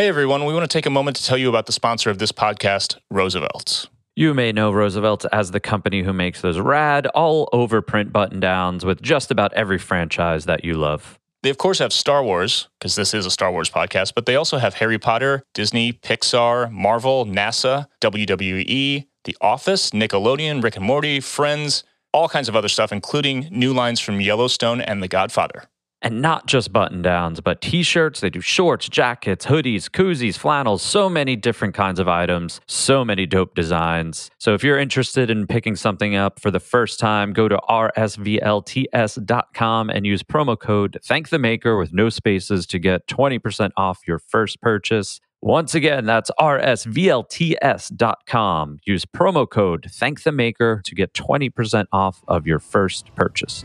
Hey everyone, we want to take a moment to tell you about the sponsor of this podcast, Roosevelt's. You may know Roosevelt's as the company who makes those rad, all over print button downs with just about every franchise that you love. They, of course, have Star Wars, because this is a Star Wars podcast, but they also have Harry Potter, Disney, Pixar, Marvel, NASA, WWE, The Office, Nickelodeon, Rick and Morty, Friends, all kinds of other stuff, including new lines from Yellowstone and The Godfather. And not just button downs, but t shirts. They do shorts, jackets, hoodies, koozies, flannels, so many different kinds of items, so many dope designs. So if you're interested in picking something up for the first time, go to rsvlts.com and use promo code Thank the Maker with no spaces to get 20% off your first purchase. Once again, that's rsvlts.com. Use promo code Thank the Maker to get 20% off of your first purchase.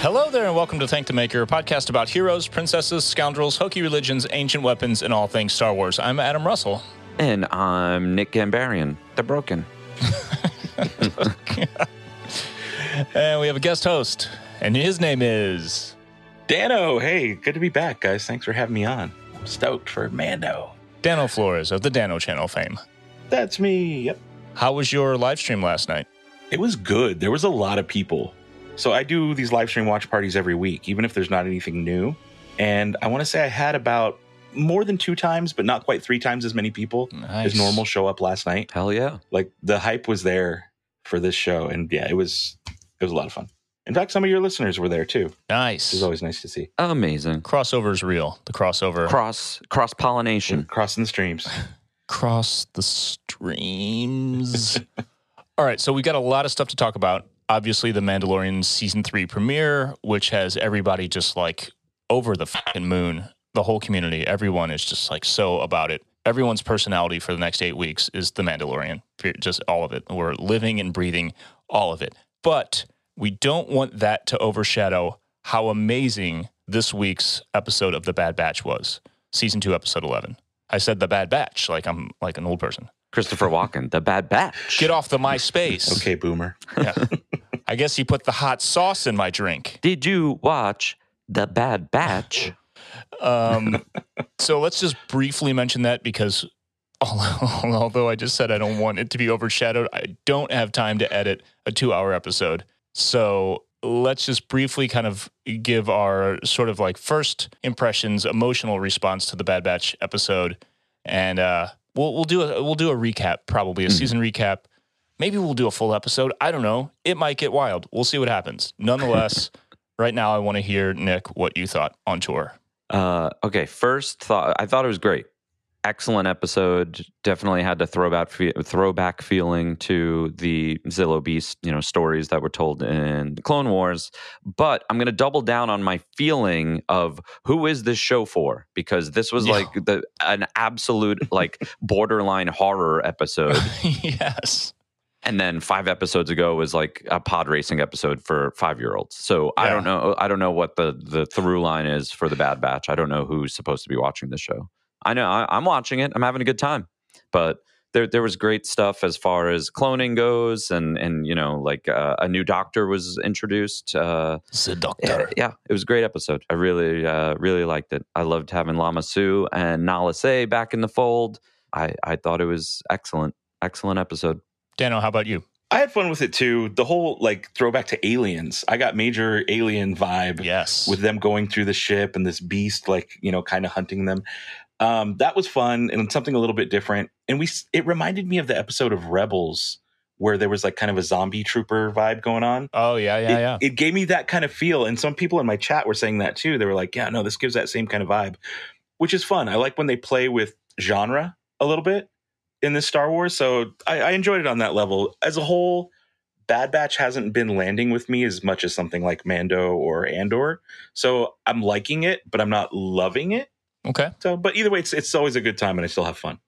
Hello there, and welcome to Thank the Maker, a podcast about heroes, princesses, scoundrels, hokey religions, ancient weapons, and all things Star Wars. I'm Adam Russell. And I'm Nick Gambarian, the broken. And we have a guest host, and his name is. Dano, hey, good to be back, guys. Thanks for having me on. I'm stoked for Mando. Dano Flores of the Dano Channel fame. That's me. Yep. How was your live stream last night? It was good. There was a lot of people. So I do these live stream watch parties every week, even if there's not anything new. And I want to say I had about more than two times, but not quite three times as many people Nice. as normal show up last night. Hell yeah. Like the hype was there for this show. And yeah, it was it was a lot of fun. In fact, some of your listeners were there too. Nice. Which is always nice to see. Amazing. Crossover is real. The crossover. Cross cross pollination. Crossing the streams. Cross the streams. All right, so we got a lot of stuff to talk about. Obviously, the Mandalorian season three premiere, which has everybody just like over the fucking moon. The whole community, everyone is just like so about it. Everyone's personality for the next eight weeks is the Mandalorian. Just all of it. We're living and breathing all of it. But we don't want that to overshadow how amazing this week's episode of The Bad Batch was. Season two, episode 11. I said The Bad Batch like I'm like an old person. Christopher Walken, the bad batch. Get off the MySpace. Okay, boomer. Yeah. I guess he put the hot sauce in my drink. Did you watch the bad batch? Um, so let's just briefly mention that because al- although I just said I don't want it to be overshadowed, I don't have time to edit a two hour episode. So let's just briefly kind of give our sort of like first impressions, emotional response to the Bad Batch episode. And uh, we'll, we'll do a, we'll do a recap, probably a season recap. Maybe we'll do a full episode. I don't know. It might get wild. We'll see what happens. Nonetheless, right now I want to hear Nick what you thought on tour. Uh, okay, first thought I thought it was great. Excellent episode. Definitely had a throwback fe- throwback feeling to the Zillo Beast, you know, stories that were told in Clone Wars. But I'm going to double down on my feeling of who is this show for because this was Yeah. like the an absolute like borderline horror episode. yes. and then five episodes ago was like a pod racing episode for five year olds. So I don't know. I don't know what the the through line is for the Bad Batch. I don't know who's supposed to be watching the show. I know I, I'm watching it. I'm having a good time, but. There, there was great stuff as far as cloning goes, and and you know, like uh, a new doctor was introduced. Uh, The yeah, doctor. yeah, it was a great episode. I really, uh, really liked it. I loved having Lama Su and Nala Se back in the fold. I, I thought it was excellent, excellent episode. Dano, how about you? I had fun with it too. The whole like throwback to aliens. I got major alien vibe Yes. with them going through the ship and this beast, like you know, kind of hunting them. Um, that was fun and something a little bit different. And we, it reminded me of the episode of Rebels where there was like kind of a zombie trooper vibe going on. oh yeah, yeah, it, yeah. it gave me that kind of feel. And some people in my chat were saying that too. They were like, yeah, no, this gives that same kind of vibe, which is fun. I like when they play with genre a little bit in this Star Wars. So I, I enjoyed it on that level. As a whole, Bad Batch hasn't been landing with me as much as something like Mando or Andor. So I'm liking it, but I'm not loving it. Okay. So, but either way, it's it's always a good time, and I still have fun.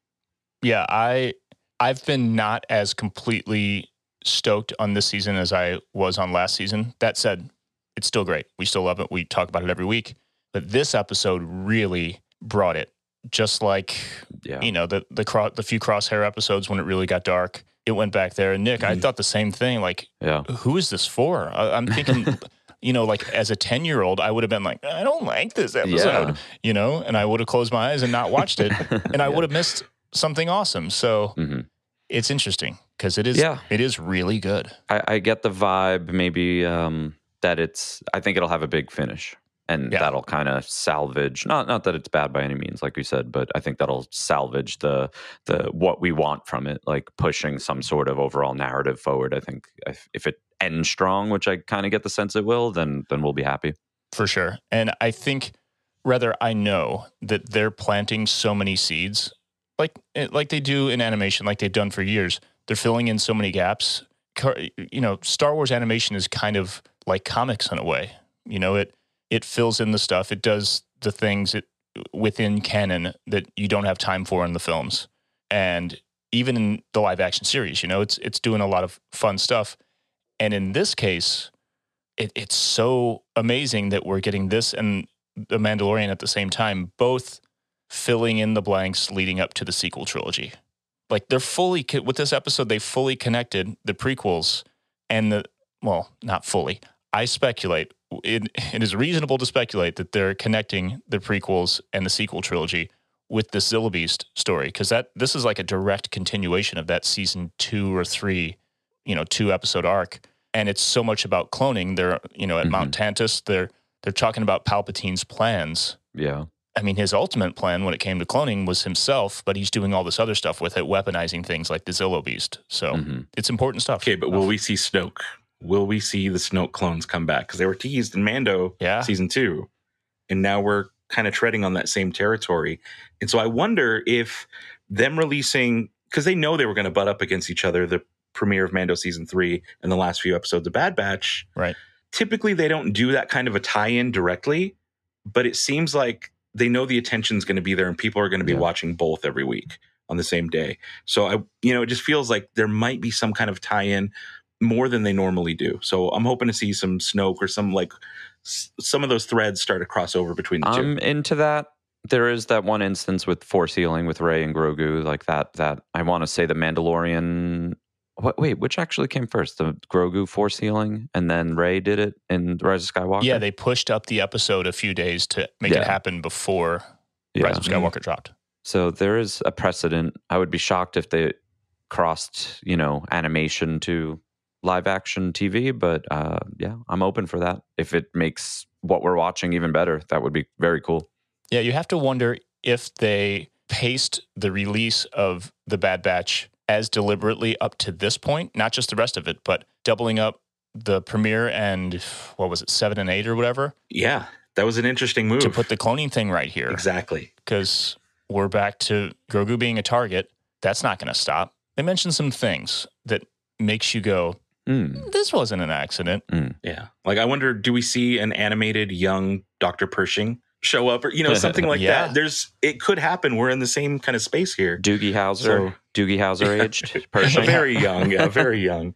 Yeah, I I've been not as completely stoked on this season as I was on last season. That said, it's still great. We still love it. We talk about it every week. But this episode really brought it. Just like Yeah. you know the the cro- the few crosshair episodes when it really got dark, it went back there. And Nick, I Mhm. thought the same thing. Like, Yeah. who is this for? I, I'm thinking, you know, like as a ten year old, I would have been like, I don't like this episode, Yeah. you know, and I would have closed my eyes and not watched it, and I Yeah. would have missed something awesome. So Mhm. it's interesting because it is Yeah. it is really good. I, I get the vibe maybe um, that it's I think it'll have a big finish and Yeah. that'll kind of salvage not not that it's bad by any means like we said but I think that'll salvage the the what we want from it like pushing some sort of overall narrative forward I think if, if it ends strong which I kind of get the sense it will then then we'll be happy for sure. And I think, rather, I know that they're planting so many seeds, like eh, like they do in animation, like they've done for years. They're filling in so many gaps. You know, Star Wars animation is kind of like comics in a way. You know, it it fills in the stuff. It does the things it, within canon that you don't have time for in the films, and even in the live action series. You know, it's it's doing a lot of fun stuff. And in this case, it, it's so amazing that we're getting this and the Mandalorian at the same time, both filling in the blanks leading up to the sequel trilogy. Like they're fully with this episode, they fully connected the prequels and the well, not fully. I speculate it, it is reasonable to speculate that they're connecting the prequels and the sequel trilogy with the Zillo Beast story because that this is like a direct continuation of that season two or three, you know, two episode arc and it's so much about cloning. They're you know at Mount Tantiss. They're they're talking about Palpatine's plans. yeah I mean, his ultimate plan when it came to cloning was himself, but he's doing all this other stuff with it, weaponizing things like the Zillo Beast. So Mhm. it's important stuff. Okay, but will we see Snoke? Will we see the Snoke clones come back? Because they were teased in Mando Yeah. season two, and now we're kind of treading on that same territory. And so I wonder if them releasing because they know they were going to butt up against each other. The premiere of Mando season three and the last few episodes of Bad Batch. Right. Typically, they don't do that kind of a tie-in directly, but it seems like they know the attention's going to be there, and people are going to be Yeah. watching both every week on the same day. So I, you know, it just feels like there might be some kind of tie-in more than they normally do. So I'm hoping to see some Snoke or some like s- some of those threads start to cross over between the two. I'm into that. There is that one instance with force healing with Rey and Grogu, like that. That I want to say the Mandalorian. What, wait, which actually came first? The Grogu force healing, and then Rey did it in Rise of Skywalker. Yeah, they pushed up the episode a few days to make Yeah. it happen before Yeah. Rise of Skywalker dropped. So there is a precedent. I would be shocked if they crossed, you know, animation to live action TV. But uh, yeah, I'm open for that. If it makes what we're watching even better, that would be very cool. Yeah, you have to wonder if they paced the release of the Bad Batch as deliberately up to this point, not just the rest of it, but doubling up the premiere and what was it, seven and eight or whatever, yeah, that was an interesting move. to put the cloning thing right here. exactly. Because we're back to Grogu being a target. That's not going to stop. They mentioned some things that makes you go, Mm. this wasn't an accident. Yeah. Like I wonder, do we see an animated young Dr. Pershing show up or you know, something like Yeah. that? There's it could happen. We're in the same kind of space here. Doogie Howser, So- Doogie Howser aged Pershing. very young, yeah, very young.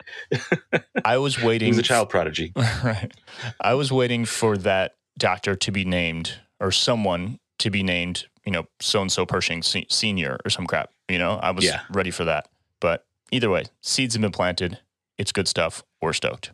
I was He waiting. was a child prodigy. right. I was waiting for that doctor to be named or someone to be named, you know, so and so Pershing se- Senior or some crap. You know, I was Yeah. ready for that. But either way, seeds have been planted. It's good stuff. We're stoked.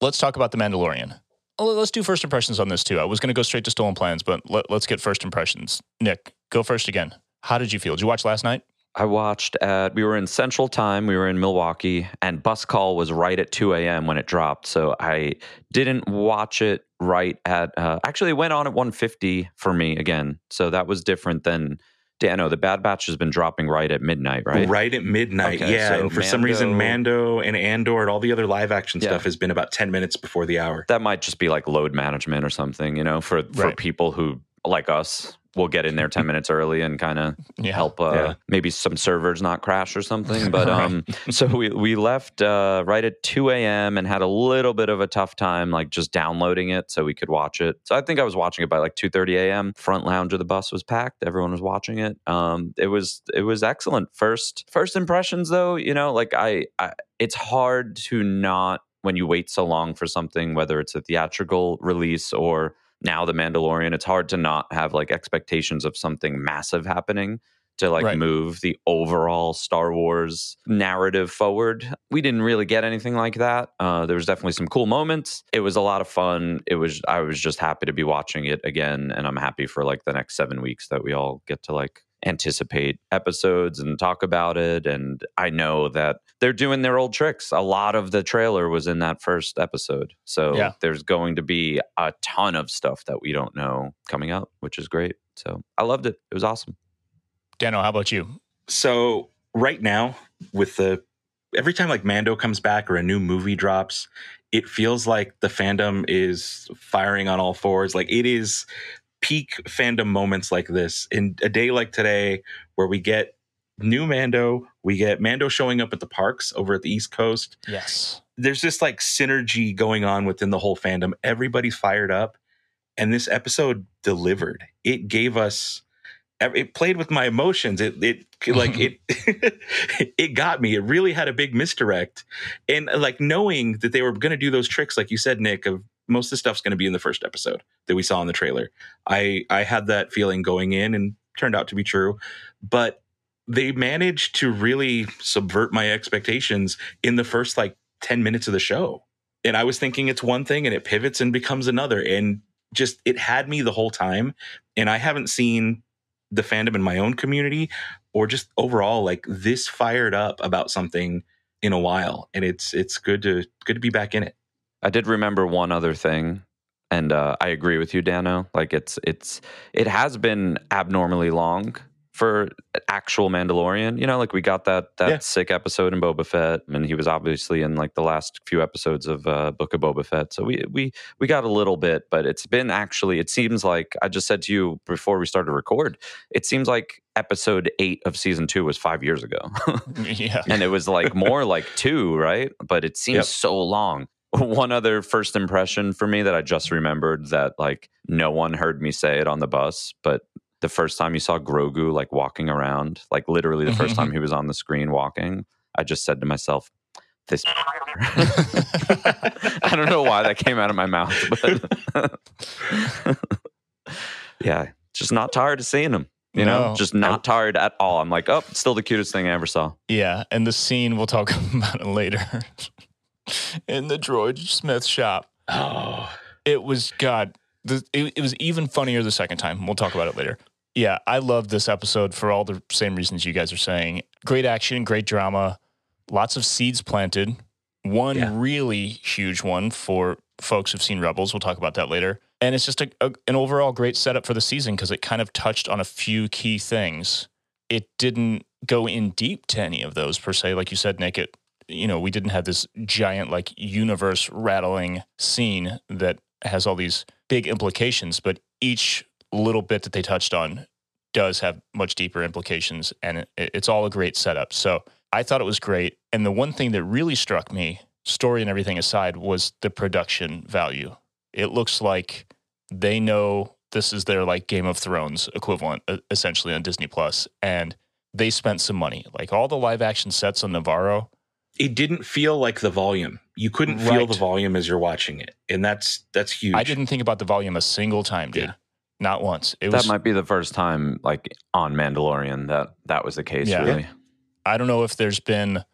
Let's talk about The Mandalorian. Oh, Let's do first impressions on this too. I was going to go straight to stolen plans, but let, let's get first impressions. Nick, go first again. How did you feel? Did you watch last night? I watched at, we were in Central Time, we were in Milwaukee, and bus call was right at 2 a.m. when it dropped. So I didn't watch it right at, uh, actually, it went on at 150 for me again. So that was different than, Dano, the Bad Batch has been dropping right at midnight, right? Right, at midnight. Okay, yeah. so and for some reason, Mando- Mando and Andor and all the other live action Yeah. stuff has been about 10 minutes before the hour. That might just be like load management or something, you know, for, for Right. people who, like us, we'll get in there 10 minutes early and kind of Yeah. help uh, Yeah. maybe some servers not crash or something. But um, so we we left uh, right at 2 a.m. and had a little bit of a tough time like just downloading it so we could watch it. So I think I was watching it by like 2:30 a.m. Front lounge of the bus was packed. Everyone was watching it. Um, it was it was excellent. First first impressions though, you know, like I, I it's hard to not when you wait so long for something, whether it's a theatrical release or now the Mandalorian, it's hard to not have like expectations of something massive happening to like Right. move the overall Star Wars narrative forward. We didn't really get anything like that. Uh, there was definitely some cool moments. It was a lot of fun. It was I was just happy to be watching it again, and I'm happy for like the next seven weeks that we all get to like anticipate episodes and talk about it. And I know that they're doing their old tricks. A lot of the trailer was in that first episode. So Yeah. there's going to be a ton of stuff that we don't know coming up, which is great. So I loved it. It was awesome. Dano, how about you? So right now, with the every time like Mando comes back or a new movie drops, it feels like the fandom is firing on all fours. Like it is peak fandom moments like this. In a day like today, where we get new Mando, we get Mando showing up at the parks over at the East Coast. Yes. There's this like synergy going on within the whole fandom. Everybody's fired up. And this episode delivered. It gave us it played with my emotions. It it like it it got me. It really had a big misdirect, and like knowing that they were going to do those tricks, like you said, Nick. Of most of the stuff's going to be in the first episode that we saw in the trailer. I I had that feeling going in, and turned out to be true. But they managed to really subvert my expectations in the first like ten minutes of the show, and I was thinking it's one thing, and it pivots and becomes another, and just it had me the whole time. And I haven't seen the fandom in my own community or just overall like this fired up about something in a while. And it's it's good to good to be back in it. I did remember one other thing, and uh, I agree with you, Dano. Like it's it's it has been abnormally long for actual Mandalorian. You know, like we got that that Yeah. sick episode in Boba Fett, and he was obviously in like the last few episodes of uh, Book of Boba Fett. So we we we got a little bit, but it's been actually. It seems like I just said to you before we started to record. It seems like episode eight of season two was five years ago. yeah. and it was like more like two, right? But it seems Yep. so long. One other first impression for me that I just remembered that like no one heard me say it on the bus, but the first time you saw Grogu like walking around, like literally the first mm-hmm. time he was on the screen walking, I just said to myself, this I don't know why that came out of my mouth, but yeah, just not tired of seeing him. You know, No. just not tired at all. I'm like, oh, still the cutest thing I ever saw. Yeah, and the scene we'll talk about it later in the Droid Smith shop. oh It was God. The, it, it was even funnier the second time. We'll talk about it later. Yeah, I love this episode for all the same reasons you guys are saying. Great action, great drama, lots of seeds planted. One Yeah. really huge one for folks who've seen Rebels. We'll talk about that later. And it's just a, a, an overall great setup for the season because it kind of touched on a few key things. It didn't go in deep to any of those per se, like you said, Nick. It you know we didn't have this giant like universe rattling scene that has all these big implications, but each little bit that they touched on does have much deeper implications, and it, it's all a great setup. So I thought it was great. And the one thing that really struck me, story and everything aside, was the production value. It looks like they know this is their like Game of Thrones equivalent, essentially on Disney Plus, and they spent some money. Like all the live action sets on Nevarro, it didn't feel like the volume you couldn't feel the volume as you're watching it and that's that's huge I didn't think about the volume a single time, dude. Yeah. Not once. It that was. might be the first time like on Mandalorian that that was the case Yeah. really. I don't know if there's been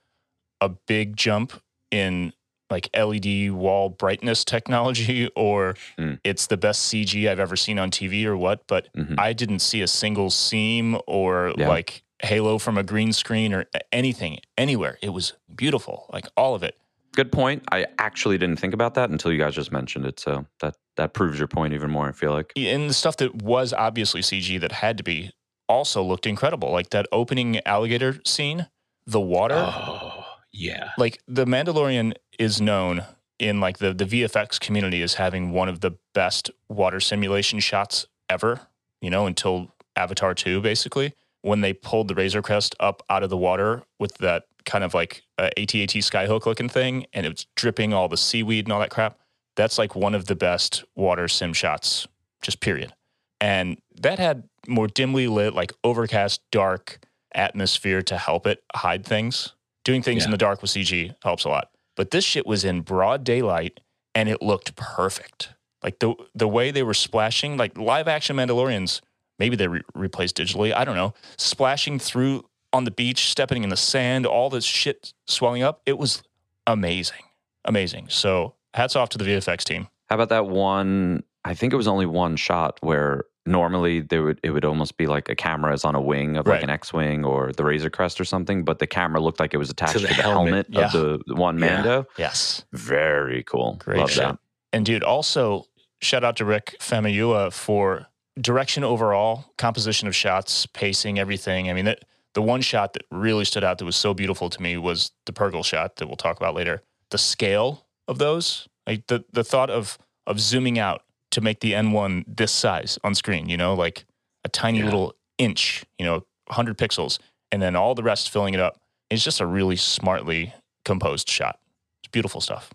a big jump in like LED wall brightness technology or Mm. it's the best CG I've ever seen on TV or what, but Mhm. I didn't see a single seam or Yeah. like halo from a green screen or anything anywhere. It was beautiful, like all of it. Good point. I actually didn't think about that until you guys just mentioned it. So that that proves your point even more, I feel like. And the stuff that was obviously CG that had to be also looked incredible. Like that opening alligator scene, the water. oh yeah like the Mandalorian is known in like the the VFX community as having one of the best water simulation shots ever. you know, until Avatar 2, basically, when they pulled the Razor Crest up out of the water with that kind of like uh, AT-AT skyhook looking thing, and it was dripping all the seaweed and all that crap. That's like one of the best water sim shots, just period. And that had more dimly lit, like overcast, dark atmosphere to help it hide things. Doing things in the dark with CG helps a lot. But this shit was in broad daylight and it looked perfect. Like the the way they were splashing, like live action Mandalorians, maybe they re- replaced digitally. I don't know. Splashing through on the beach, stepping in the sand, all this shit swelling up. It was amazing, amazing. So hats off to the VFX team. How about that one? I think it was only one shot where normally there would it would almost be like a camera is on a wing of like Right. an X-wing or the Razor Crest or something, but the camera looked like it was attached to the the, helmet. helmet, Yeah. of the, the one Yeah. Mando. Yes, Very cool. great Love shit. that. And dude, also shout out to Rick Famuyiwa for direction overall, composition of shots, pacing, everything. I mean, that, the one shot that really stood out that was so beautiful to me was the Purrgil shot that we'll talk about later. The scale of those, like the the thought of of zooming out to make the N1 this size on screen, you know, like a tiny Yeah. little inch, you know, 100 pixels, and then all the rest filling it up. It's just a really smartly composed shot. It's beautiful stuff.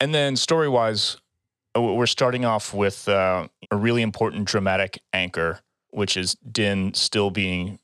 And then story wise, we're starting off with uh, a really important dramatic anchor, which is Din still being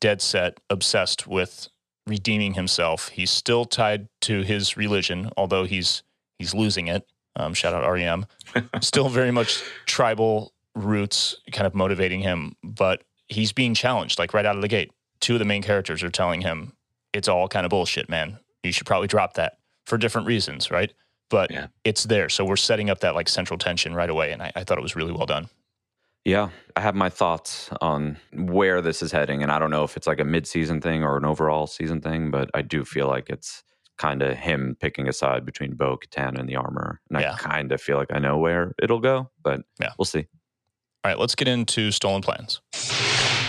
dead set, obsessed with redeeming himself. He's still tied to his religion, although he's he's losing it. Um, shout out REM. still very much tribal roots kind of motivating him, but he's being challenged like right out of the gate. Two of the main characters are telling him it's all kind of bullshit, man. You should probably drop that for different reasons, right? But Yeah. it's there. So we're setting up that like central tension right away. And I, I thought it was really well done. Yeah, I have my thoughts on where this is heading, and I don't know if it's like a mid-season thing or an overall season thing, but I do feel like it's kind of him picking a side between Bo Katan and the armor, and Yeah. I kind of feel like I know where it'll go, but Yeah. we'll see. All right, let's get into stolen plans.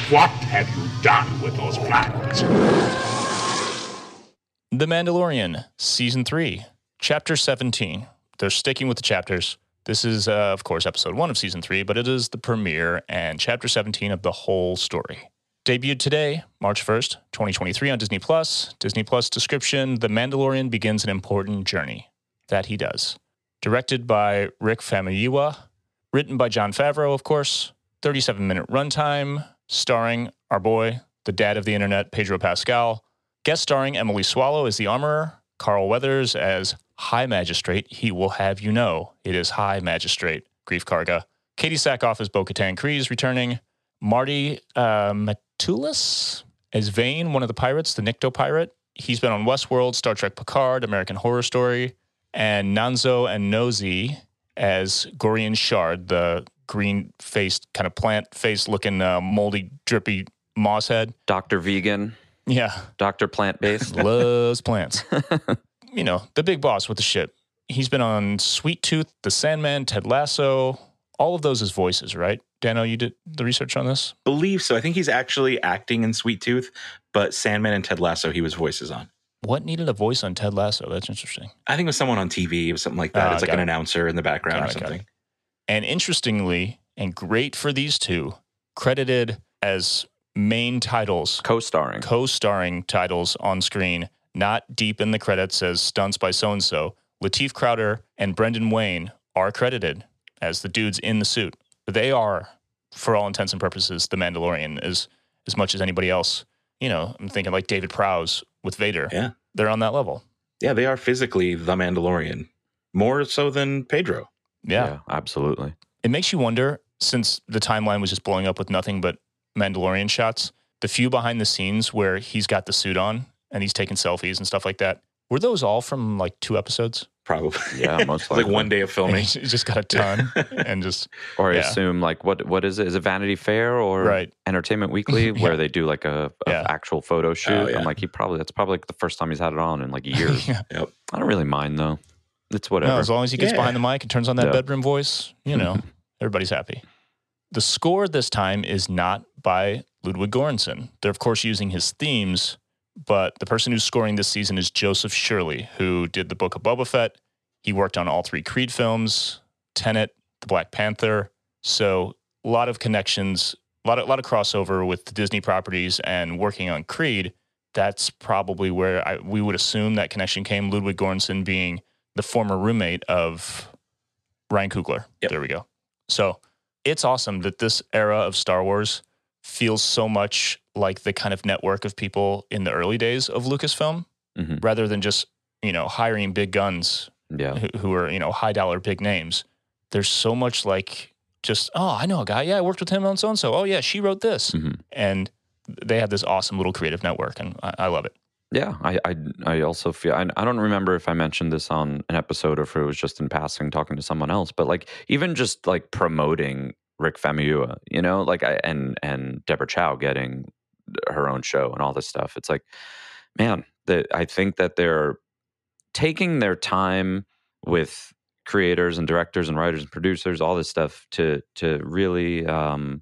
What have you done with those plans? The Mandalorian, Season 3, Chapter 17. They're sticking with the chapters. This is, uh, of course, episode one of season three, but it is the premiere and chapter 17 of the whole story. Debuted today, March 1st, 2023 on Disney Plus. Disney Plus description The Mandalorian begins an important journey. That he does. Directed by Rick Famuyiwa. Written by Jon Favreau, of course. 37 minute runtime, starring our boy, the dad of the internet, Pedro Pascal. Guest starring Emily Swallow as the armorer, Carl Weathers as High Magistrate. He will have you know it is High Magistrate, Greef Karga. Katee Sackhoff as Bo Katan Kryze returning. Marti uh, Matulis as Vane, one of the pirates, the Nikto pirate. He's been on Westworld, Star Trek Picard, American Horror Story. And Nonso Anozie as Gorian Shard, the green faced, kind of plant faced looking, uh, moldy, drippy moss head. Dr. Vegan, Yeah, Dr. Plant Based. loves plants. you know, the big boss with the ship. He's been on Sweet Tooth, The Sandman, Ted Lasso, all of those as voices, right? Dano, you did the research on this? believe so. I think he's actually acting in Sweet Tooth, but Sandman and Ted Lasso, he was voices on. What needed a voice on Ted Lasso? That's interesting. I think it was someone on TV. It was something like that. Ah, it's like got an it. announcer in the background Got or it, something. it. And interestingly, and great for these two, credited as main titles, Co starring. co starring titles on screen, not deep in the credits as stunts by so and so. Lateef Crowder and Brendan Wayne are credited as the dudes in the suit. They are, for all intents and purposes, the Mandalorian as as much as anybody else. You know, I'm thinking like David Prowse with Vader. Yeah. They're on that level. Yeah, they are physically the Mandalorian, more so than Pedro. yeah. absolutely. It makes you wonder, since the timeline was just blowing up with nothing but Mandalorian shots, the few behind the scenes where he's got the suit on and he's taking selfies and stuff like that, were those all from like two episodes? Probably. Yeah, most It's like one day of filming. he's he's just got a ton and just, Or I Yeah. assume like what what is it? Is it Vanity Fair or right. Entertainment Weekly Yeah. where they do like a, a Yeah. actual photo oh, shoot? Oh, yeah. I'm like he probably that's probably like the first time he's had it on in like years. yeah. I don't really mind though. It's whatever. No, as long as he gets Yeah. behind the mic and turns on that Yeah. bedroom voice, you know, everybody's happy. The score this time is not by Ludwig Göransson. They're, of course, using his themes, but the person who's scoring this season is Joseph Shirley, who did the Book of Boba Fett. He worked on all three Creed films, Tenet, The Black Panther. So, a lot of connections a lot of, a lot of crossover with the Disney properties and working on Creed. That's probably where I, we would assume that connection came. Ludwig Göransson being the former roommate of Ryan Coogler. Yep. There we go. So it's awesome that this era of Star Wars feels so much like the kind of network of people in the early days of Lucasfilm, Mhm. rather than just you know hiring big guns Yeah. who, who are you know high dollar big names. There's so much like just oh I know a guy yeah I worked with him on so and so oh yeah she wrote this Mhm. and they have this awesome little creative network and I, I love it. Yeah, I, I I also feel I, I don't remember if I mentioned this on an episode or if it was just in passing talking to someone else, but like even just like promoting Rick Famuyiwa, you know, like I and and Deborah Chow getting her own show and all this stuff. It's like, man, that I think that they're taking their time with creators and directors and writers and producers, all this stuff to to really um,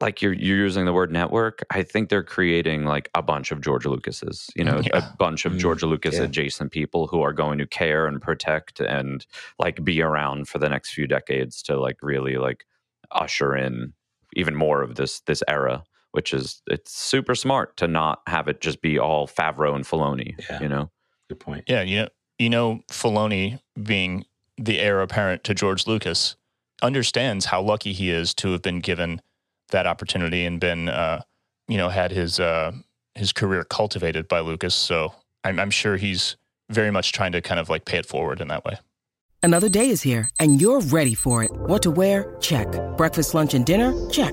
like you're you're using the word network. I think they're creating like a bunch of George Lucas's, you know, Yeah. a bunch of Mm, George Lucas yeah. adjacent people who are going to care and protect and like be around for the next few decades to like really like usher in even more of this this era. Which is it's super smart to not have it just be all Favreau and Filoni, Yeah. you know. Good point. Yeah, you know, you know Filoni being the heir apparent to George Lucas understands how lucky he is to have been given that opportunity and been uh, you know had his uh, his career cultivated by Lucas. So I'm, I'm sure he's very much trying to kind of like pay it forward in that way. Another day is here, and you're ready for it. What to wear? Check. Breakfast, lunch, and dinner? Check.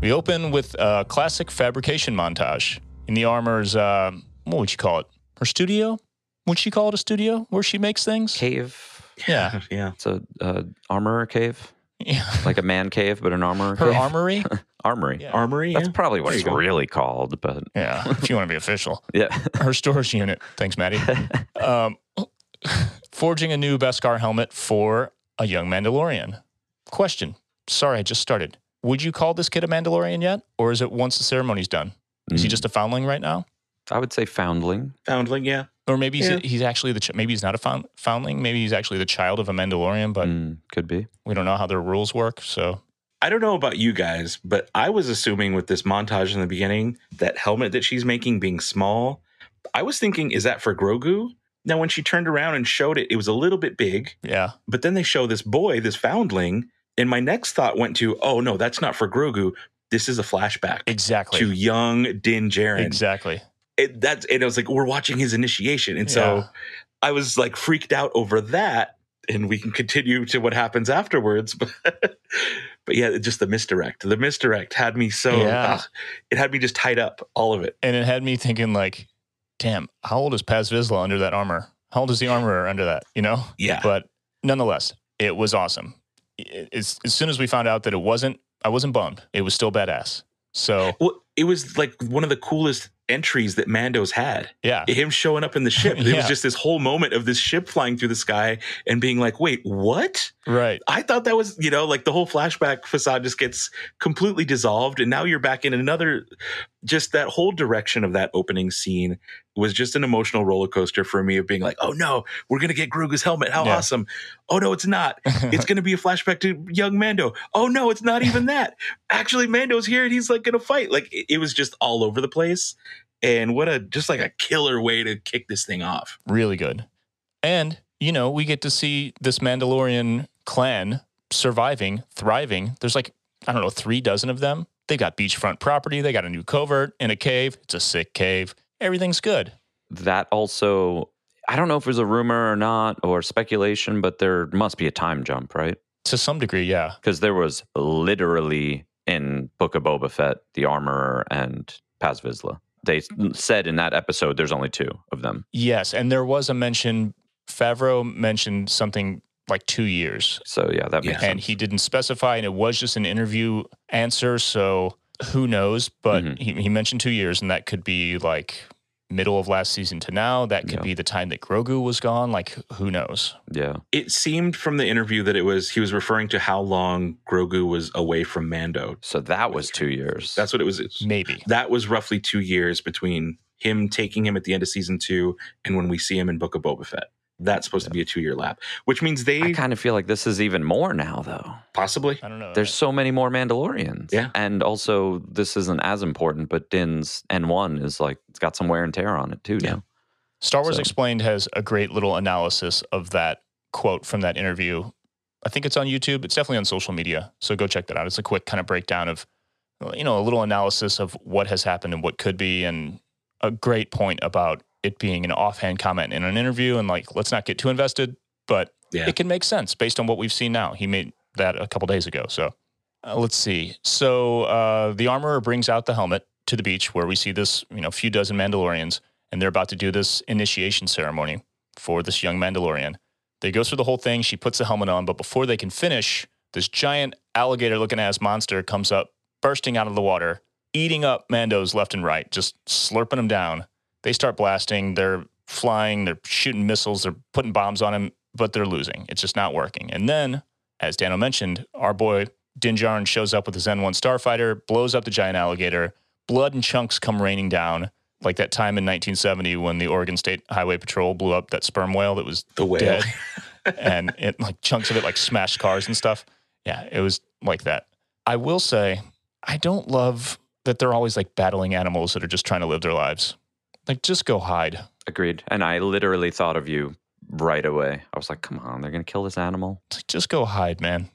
We open with a classic fabrication montage in the armor's, uh, what would you call it? Her studio? Would she call it a studio where she makes things? Cave. Yeah. Yeah. It's a uh, armorer cave, yeah. like a man cave, but an armorer. Her cave. armory? armory. Yeah. Armory. That's yeah. probably what There it's go. really called, but Yeah, if you want to be official. yeah. Her storage unit. Thanks, Maddie. Um, forging a new Beskar helmet for a young Mandalorian. Question. Sorry, I just started. Would you call this kid a Mandalorian yet? Or is it once the ceremony's done? Is he Mm. just a foundling right now? I would say foundling. Foundling. Yeah. Or maybe he's, Yeah. he's actually the ch- maybe he's not a found, foundling. Maybe he's actually the child of a Mandalorian, but Mm, could be. we don't know how their rules work. So I don't know about you guys, but I was assuming with this montage in the beginning, that helmet that she's making being small, I was thinking, is that for Grogu? Now, when she turned around and showed it, it was a little bit big, yeah, but then they show this boy, this foundling, and my next thought went to, oh no, that's not for Grogu. This is a flashback exactly, to young Din Djarin. exactly. It, that's and I was like, we're watching his initiation, and so Yeah. I was like freaked out over that. And we can continue to what happens afterwards, but but yeah, just the misdirect. The misdirect had me so Yeah. ugh, it had me just tied up, all of it. And it had me thinking like, damn, how old is Paz Vizsla under that armor? How old is the armorer under that? You know? Yeah, But nonetheless, it was awesome. As, as soon as we found out that it wasn't, I wasn't bummed. It was still badass. So well, it was like one of the coolest entries that Mando's had. yeah, Him showing up in the ship, it Yeah. was just this whole moment of this ship flying through the sky and being like, "Wait, what?" right. I thought that was, you know, like the whole flashback facade just gets completely dissolved. And now you're back in another, just that whole direction of that opening scene was just an emotional roller coaster for me of being like, oh no, we're to get Grogu's helmet. How Yeah. awesome. Oh no, it's not. It's to be a flashback to young Mando. Oh no, it's not even that. Actually, Mando's here and he's like to fight. Like it, it was just all over the place. And what a, just like a killer way to kick this thing off. really good. And, you know, we get to see this Mandalorian clan surviving, thriving. There's like, I don't know, three dozen of them. They got beachfront property. They got a new covert in a cave. It's a sick cave. Everything's good. That also, I don't know if it was a rumor or not or speculation, but there must be a time jump, right? To some degree, yeah. Because there was literally in Book of Boba Fett, the armorer and Paz Vizsla. They said in that episode there's only two of them. Yes. And there was a mention, Favreau mentioned something like two years. So yeah, that makes Yeah. sense. And he didn't specify, and it was just an interview answer. So who knows? But Mhm. he, he mentioned two years, and that could be like middle of last season to now. That could Yeah. be the time that Grogu was gone. Like who knows? yeah. It seemed from the interview that it was he was referring to how long Grogu was away from Mando. So that was two years. That's what it was. Maybe. That was roughly two years between him taking him at the end of season two and when we see him in Book of Boba Fett. That's supposed to be a two year lap, which means they I kind of feel like this is even more now, though. possibly. I don't know. There's so many more Mandalorians. Yeah. And also, this isn't as important, but Din's N1 is like, it's got some wear and tear on it too Yeah. now. Star Wars So- Explained has a great little analysis of that quote from that interview. I think it's on YouTube. It's definitely on social media. So go check that out. It's a quick kind of breakdown of, you know, a little analysis of what has happened and what could be, and a great point about it being an offhand comment in an interview. And like, let's not get too invested, but Yeah. it can make sense based on what we've seen now. He made that a couple days ago. So uh, let's see. So uh, the armorer brings out the helmet to the beach where we see this, you know, a few dozen Mandalorians, and they're about to do this initiation ceremony for this young Mandalorian. They go through the whole thing. She puts the helmet on, but before they can finish, this giant alligator-looking ass monster comes up, bursting out of the water, eating up Mandos left and right, just slurping them down. They start blasting. They're flying. They're shooting missiles. They're putting bombs on him, but they're losing. It's just not working. And then, as Dano mentioned, our boy Din Djarin shows up with his N1 starfighter, blows up the giant alligator. Blood and chunks come raining down, like that time in 1970 when the Oregon State Highway Patrol blew up that sperm whale that was The whale. dead, and it like chunks of it like smashed cars and stuff. Yeah, it was like that. I will say, I don't love that they're always like battling animals that are just trying to live their lives. Like, just go hide. Agreed. And I literally thought of you right away. I was like, come on, they're going to kill this animal. It's like, just go hide, man.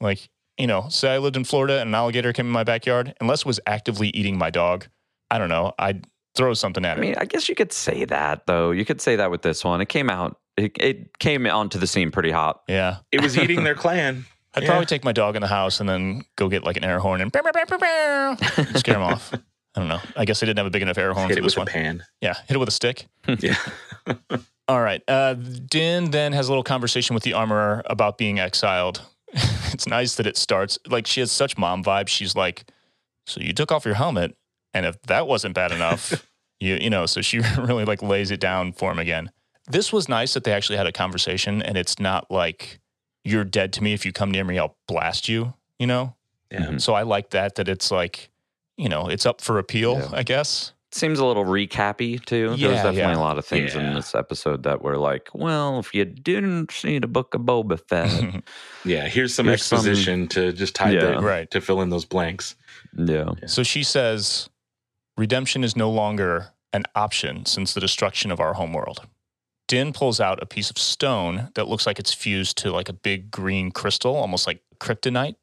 Like, you know, say I lived in Florida and an alligator came in my backyard, unless it was actively eating my dog, I don't know, I'd throw something at it. I mean, I guess you could say that, though. You could say that with this one. It came out, it, it came onto the scene pretty hot. yeah. It was eating their clan. I'd Yeah. probably take my dog in the house and then go get like an air horn and scare him off. I don't know. I guess they didn't have a big enough air horn Hit for it this with a one. pan. Yeah, hit it with a stick. Yeah. All right. Uh, Din then has a little conversation with the armorer about being exiled. it's nice that it starts like she has such mom vibes. She's like, "So you took off your helmet, and if that wasn't bad enough, you you know." So she really like lays it down for him again. This was nice that they actually had a conversation, and it's not like you're dead to me. If you come near me, I'll blast you. You know. Yeah. So I like that. That it's like, you know, it's up for appeal. Yeah. I guess. Seems a little recappy, too. Yeah, There's definitely yeah. a lot of things Yeah. in this episode that were like, well, if you didn't see the book of Boba Fett. Yeah. Here's some Here's some- exposition to just hide Yeah. the Right. to fill in those blanks. yeah. So she says, redemption is no longer an option since the destruction of our homeworld. Din pulls out a piece of stone that looks like it's fused to like a big green crystal, almost like kryptonite.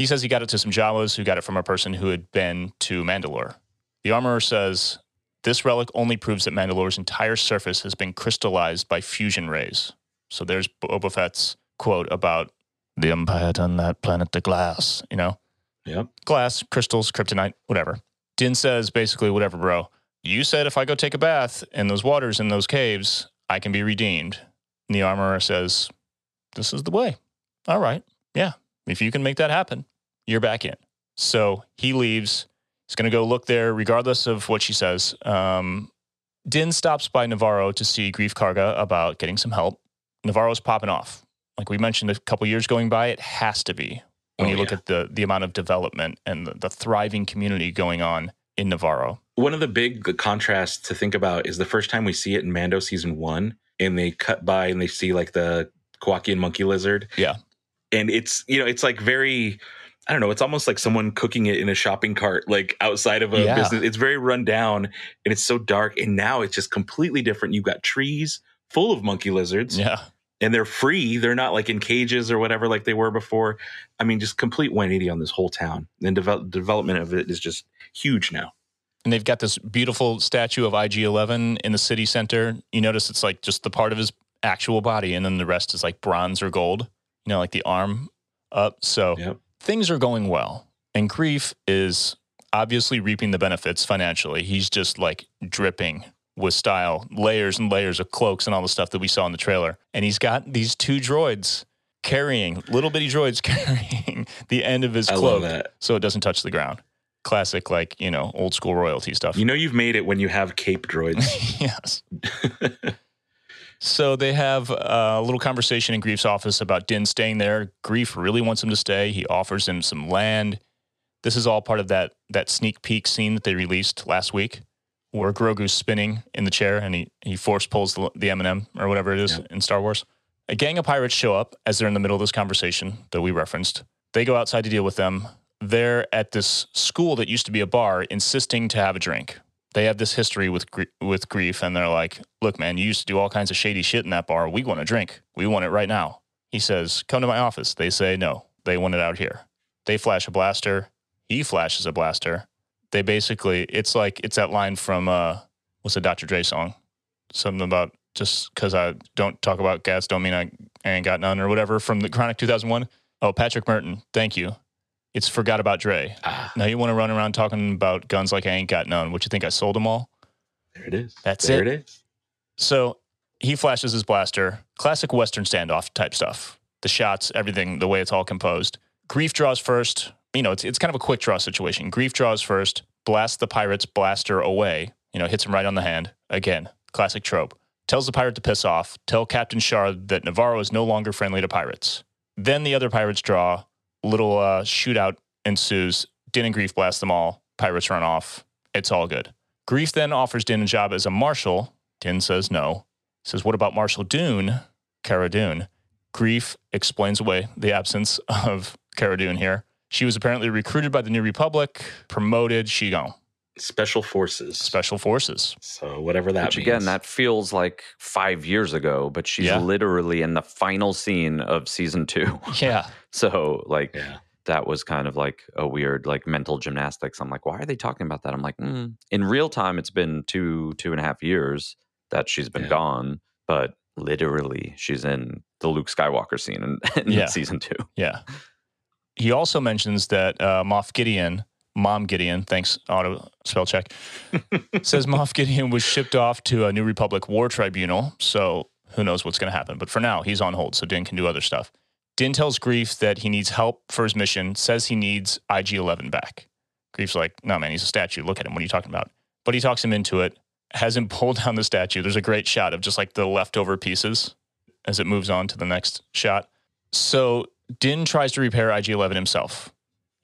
He says he got it to some Jawas who got it from a person who had been to Mandalore. The armorer says, this relic only proves that Mandalore's entire surface has been crystallized by fusion rays. So there's Boba Fett's quote about the Empire turned that planet to glass, you know? Yep. glass, crystals, kryptonite, whatever. Din says basically, whatever, bro. You said if I go take a bath in those waters in those caves, I can be redeemed. And the armorer says, This is the way. All right. Yeah. If you can make that happen, you're back in. So he leaves. He's going to go look there, regardless of what she says. Um, Din stops by Nevarro to see Greef Karga about getting some help. Nevarro's popping off. Like we mentioned a couple years going by, it has to be when Oh, you look yeah. at the the amount of development and the, the thriving community going on in Nevarro. One of the big contrasts to think about is the first time we see it in Mando season one, and they cut by and they see like the Kowakian monkey lizard. Yeah. And it's you know, it's like very I don't know, it's almost like someone cooking it in a shopping cart, like outside of a Yeah. business. It's very run down and it's so dark. And now it's just completely different. You've got trees full of monkey lizards Yeah. and they're free. They're not like in cages or whatever like they were before. I mean, just complete 180 on this whole town. And develop, development of it is just huge now. And they've got this beautiful statue of IG 11 in the city center. You notice it's like just the part of his actual body, and then the rest is like bronze or gold, you know, like the arm up. So Yep. Things are going well. And Greef is obviously reaping the benefits financially. He's just like dripping with style, layers and layers of cloaks and all the stuff that we saw in the trailer. And he's got these two droids. carrying little bitty droids carrying the end of his cloak so it doesn't touch the ground. Classic, like you know, old school royalty stuff. You know you've made it when you have cape droids. yes. So they have a little conversation in Greef's office about Din staying there. Greef really wants him to stay. He offers him some land. This is all part of that that sneak peek scene that they released last week, where Grogu's spinning in the chair and he he force pulls the, the M&M or whatever it is Yeah. in Star Wars. A gang of pirates show up as they're in the middle of this conversation that we referenced. They go outside to deal with them. They're at this school that used to be a bar, insisting to have a drink they have this history with gr- with Greef and they're like look man you used to do all kinds of shady shit in that bar. We want a drink. We want it right now. He says come to my office. They say no. They want it out here. They flash a blaster. He flashes a blaster. They basically it's like it's that line from uh what's the dr dre song? Something about just because i don't talk about gas don't mean i ain't got none or whatever from the chronic 2001 oh patrick merton thank you it's forgot about dre ah, now you want to run around talking about guns like I ain't got none. What you think I sold them all? there it is. That's there it. There it is. So he flashes his blaster. Classic Western standoff type stuff. The shots, everything, the way it's all composed. Greef draws first. You know, it's it's kind of a quick draw situation. Greef draws first, blasts the pirate's blaster away. You know, hits him right on the hand. Again, classic trope. Tells the pirate to piss off. Tell Captain Shard that Nevarro is no longer friendly to pirates. Then the other pirates draw. Little uh, shootout ensues. Din and Greef blast them all. Pirates run off. It's all good. Greef then offers Din a job as a marshal. Din says no. Says, What about Marshal Dune? Cara Dune. Greef explains away the absence of Cara Dune here. She was apparently recruited by the New Republic, promoted. She gone. Special forces. Special forces. So whatever that Which means. again, that feels like five years ago, but she's Yeah. literally in the final scene of season two. Yeah. So like yeah. that was kind of like a weird like mental gymnastics. I'm like, why are they talking about that? I'm like, mm. in real time, it's been two two and a half years that she's been Yeah. gone, but literally she's in the Luke Skywalker scene in, in Yeah. season two. Yeah. He also mentions that uh, Moff Gideon, Mom Gideon, thanks auto spell check, says Moff Gideon was shipped off to a New Republic War Tribunal. So who knows what's going to happen. But for now, he's on hold, so Din can do other stuff. Din tells Greef that he needs help for his mission, says he needs IG 11 back. Greef's like, no, man, he's a statue. Look at him. What are you talking about? But he talks him into it, has him pull down the statue. There's a great shot of just like the leftover pieces as it moves on to the next shot. So Din tries to repair IG 11 himself.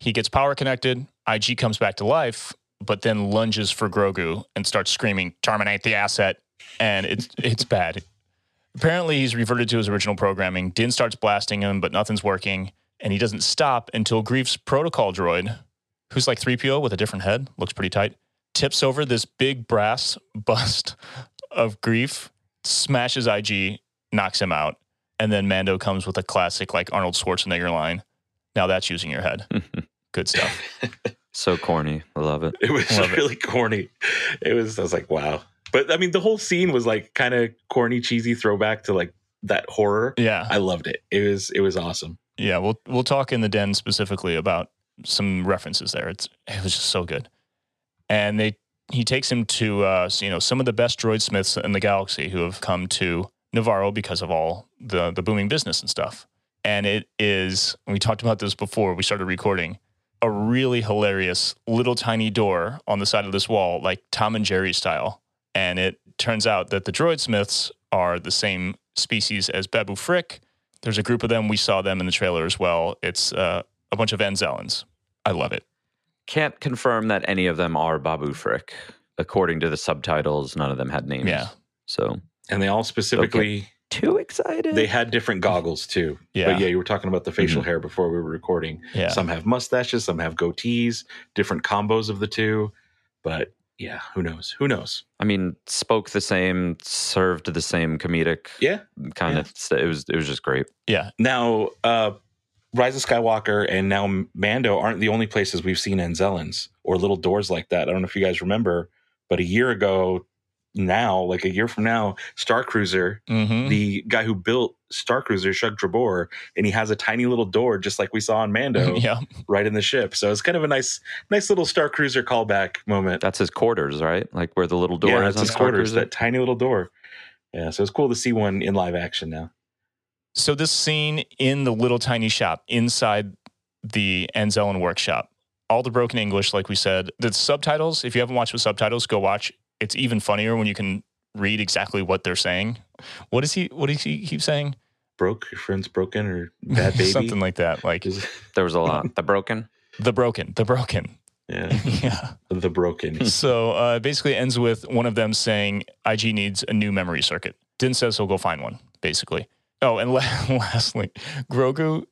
He gets power connected. IG comes back to life, but then lunges for Grogu and starts screaming, "Terminate the asset!" And it's it's bad. Apparently, he's reverted to his original programming. Din starts blasting him, but nothing's working, and he doesn't stop until Greef's protocol droid, who's like 3PO with a different head, looks pretty tight, tips over this big brass bust of Greef, smashes IG, knocks him out, and then Mando comes with a classic like Arnold Schwarzenegger line. Now that's using your head. Good stuff. so corny. I love it. It was Love it. really corny. It was. I was like, wow. But I mean, the whole scene was like kind of corny, cheesy throwback to like that horror. Yeah. I loved it. It was. It was awesome. Yeah, we'll we'll talk in the den specifically about some references there. It's it was just so good, and they he takes him to uh, you know some of the best droid smiths in the galaxy who have come to Nevarro because of all the the booming business and stuff. And it is we talked about this before we started recording. A really hilarious little tiny door on the side of this wall, like Tom and Jerry style. And it turns out that the droid smiths are the same species as Babu Frick, there's a group of them. We saw them in the trailer as well. It's uh, a bunch of Anzellans. I love it. Can't confirm that any of them are Babu Frick. According to the subtitles, none of them had names. Yeah. So And they all specifically too excited. they had different goggles too. Yeah. But yeah, you were talking about the facial hair before we were recording. Yeah. Some have mustaches, some have goatees, different combos of the two. But yeah, who knows? Who knows? I mean, spoke the same, served the same comedic Yeah. kind Yeah. of. St- it was it was just great. yeah. Now, uh, Rise of Skywalker and now Mando aren't the only places we've seen Anzellans or little doors like that. I don't know if you guys remember, but a year ago, now, like a year from now, Star Cruiser, Mm-hmm. the guy who built Star Cruiser, Shug Drabor, and he has a tiny little door just like we saw on Mando yeah. right in the ship. So it's kind of a nice, nice little Star Cruiser callback moment. That's his quarters, right? Like where the little door yeah, is that's on his Star quarters, Cruiser. that tiny little door. Yeah, so it's cool to see one in live action now. So this scene in the little tiny shop inside the Anzellan workshop, all the broken English, like we said, the subtitles. If you haven't watched with subtitles, go watch. It's even funnier when you can read exactly what they're saying. What is he? What does he keep saying? Broke, your friend's broken or bad baby. Something like that. Like Is- There was a lot. The broken. the broken, the broken. yeah, yeah. the broken. So uh, basically ends with one of them saying IG needs a new memory circuit. Din says he'll go find one, basically. Oh, and la- lastly, Grogu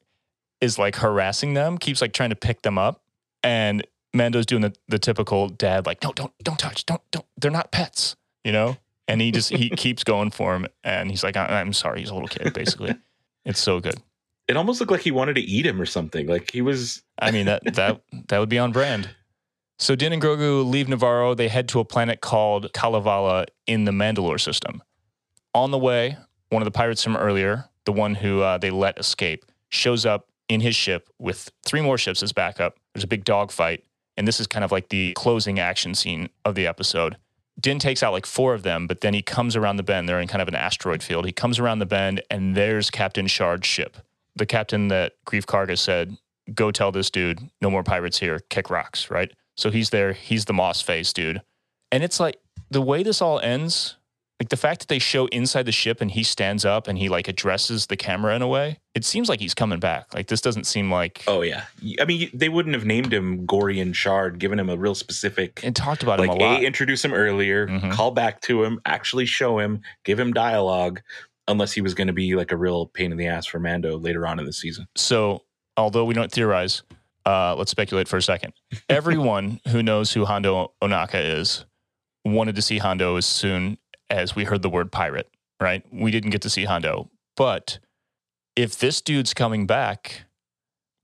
is like harassing them, keeps like trying to pick them up, and Mando's doing the, the typical dad, like, no, don't, don't touch, don't, don't, they're not pets, you know? And he just he keeps going for him, and he's like, I- I'm sorry, he's a little kid, basically. It's so good. It almost looked like he wanted to eat him or something. Like he was. I mean that that that would be on brand. So Din and Grogu leave Nevarro. They head to a planet called Kalevala in the Mandalore system. On the way, one of the pirates from earlier, the one who uh, they let escape, shows up in his ship with three more ships as backup. There's a big dogfight, and this is kind of like the closing action scene of the episode. Din takes out like four of them, but then he comes around the bend. They're in kind of an asteroid field. He comes around the bend, and there's Captain Shard's ship, the captain that Greef Karga said go tell this dude, no more pirates here, kick rocks, right? So he's there, he's the moss face dude. And it's like the way this all ends, like the fact that they show inside the ship and he stands up and he like addresses the camera in a way, it seems like he's coming back. Like this doesn't seem like Oh yeah. I mean, they wouldn't have named him Gorian Shard, given him a real specific. and talked about Like him a lot. a introduce him earlier, Mhm. call back to him, actually show him, give him dialogue, unless he was going to be like a real pain in the ass for Mando later on in the season. So, although we don't theorize, uh, let's speculate for a second. Everyone who knows who Hondo Ohnaka is wanted to see Hondo as soon as we heard the word pirate, right? We didn't get to see Hondo. But if this dude's coming back,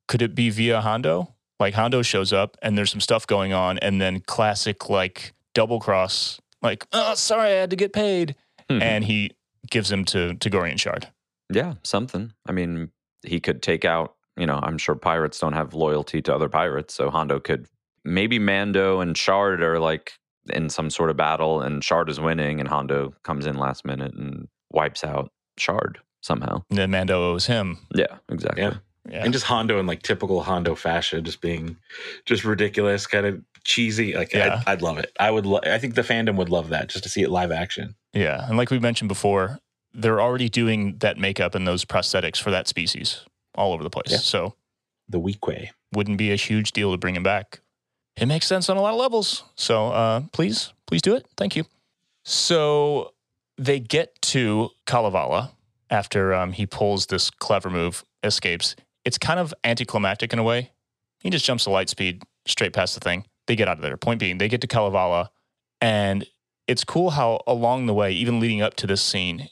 could it be via Hondo? Like Hondo shows up and there's some stuff going on, and then classic like double cross, like, oh, sorry, I had to get paid. Mhm. And he gives him to, to Gorian Shard. Yeah, something. I mean, he could take out, you know, I'm sure pirates don't have loyalty to other pirates. So Hondo could, maybe Mando and Shard are like in some sort of battle and Shard is winning and Hondo comes in last minute and wipes out Shard somehow. And then Mando owes him. Yeah, exactly. Yeah. Yeah. And just Hondo in like typical Hondo fashion, just being just ridiculous, kind of cheesy. Like Yeah. I'd, I'd love it. I would. Lo- I think the fandom would love that just to see it live action. Yeah, and like we mentioned before, they're already doing that makeup and those prosthetics for that species all over the place. Yeah. So The weak way. wouldn't be a huge deal to bring him back. It makes sense on a lot of levels. So uh, please, please do it. Thank you. So they get to Kalevala after um, he pulls this clever move, escapes. It's kind of anticlimactic in a way. He just jumps to light speed straight past the thing. They get out of there. Point being, they get to Kalevala, and it's cool how along the way, even leading up to this scene,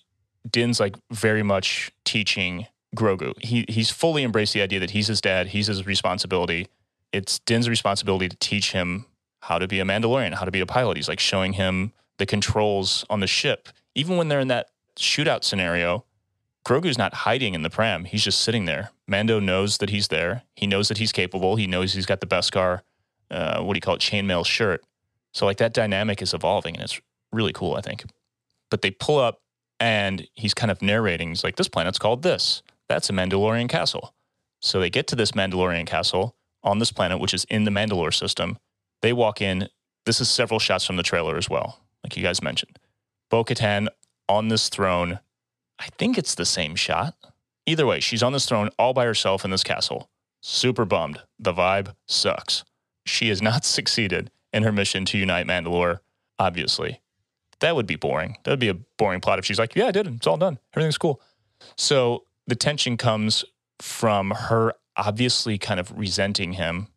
Din's like very much teaching Grogu. He he's fully embraced the idea that he's his dad, he's his responsibility. It's Din's responsibility to teach him how to be a Mandalorian, how to be a pilot. He's like showing him the controls on the ship. Even when they're in that shootout scenario, Grogu's not hiding in the pram. He's just sitting there. Mando knows that he's there. He knows that he's capable. He knows he's got the Beskar, uh, what do you call it, chainmail shirt. So like that dynamic is evolving, and it's really cool, I think. But they pull up, and he's kind of narrating. He's like, "This planet's called this. That's a Mandalorian castle." So they get to this Mandalorian castle on this planet, which is in the Mandalore system. They walk in. This is several shots from the trailer as well, like you guys mentioned. Bo Katan on this throne. I think it's the same shot. Either way, she's on this throne all by herself in this castle. Super bummed. The vibe sucks. She has not succeeded in her mission to unite Mandalore, obviously. That would be boring. That would be a boring plot if she's like, Yeah, I did it. It's all done. Everything's cool. So the tension comes from her obviously kind of resenting him,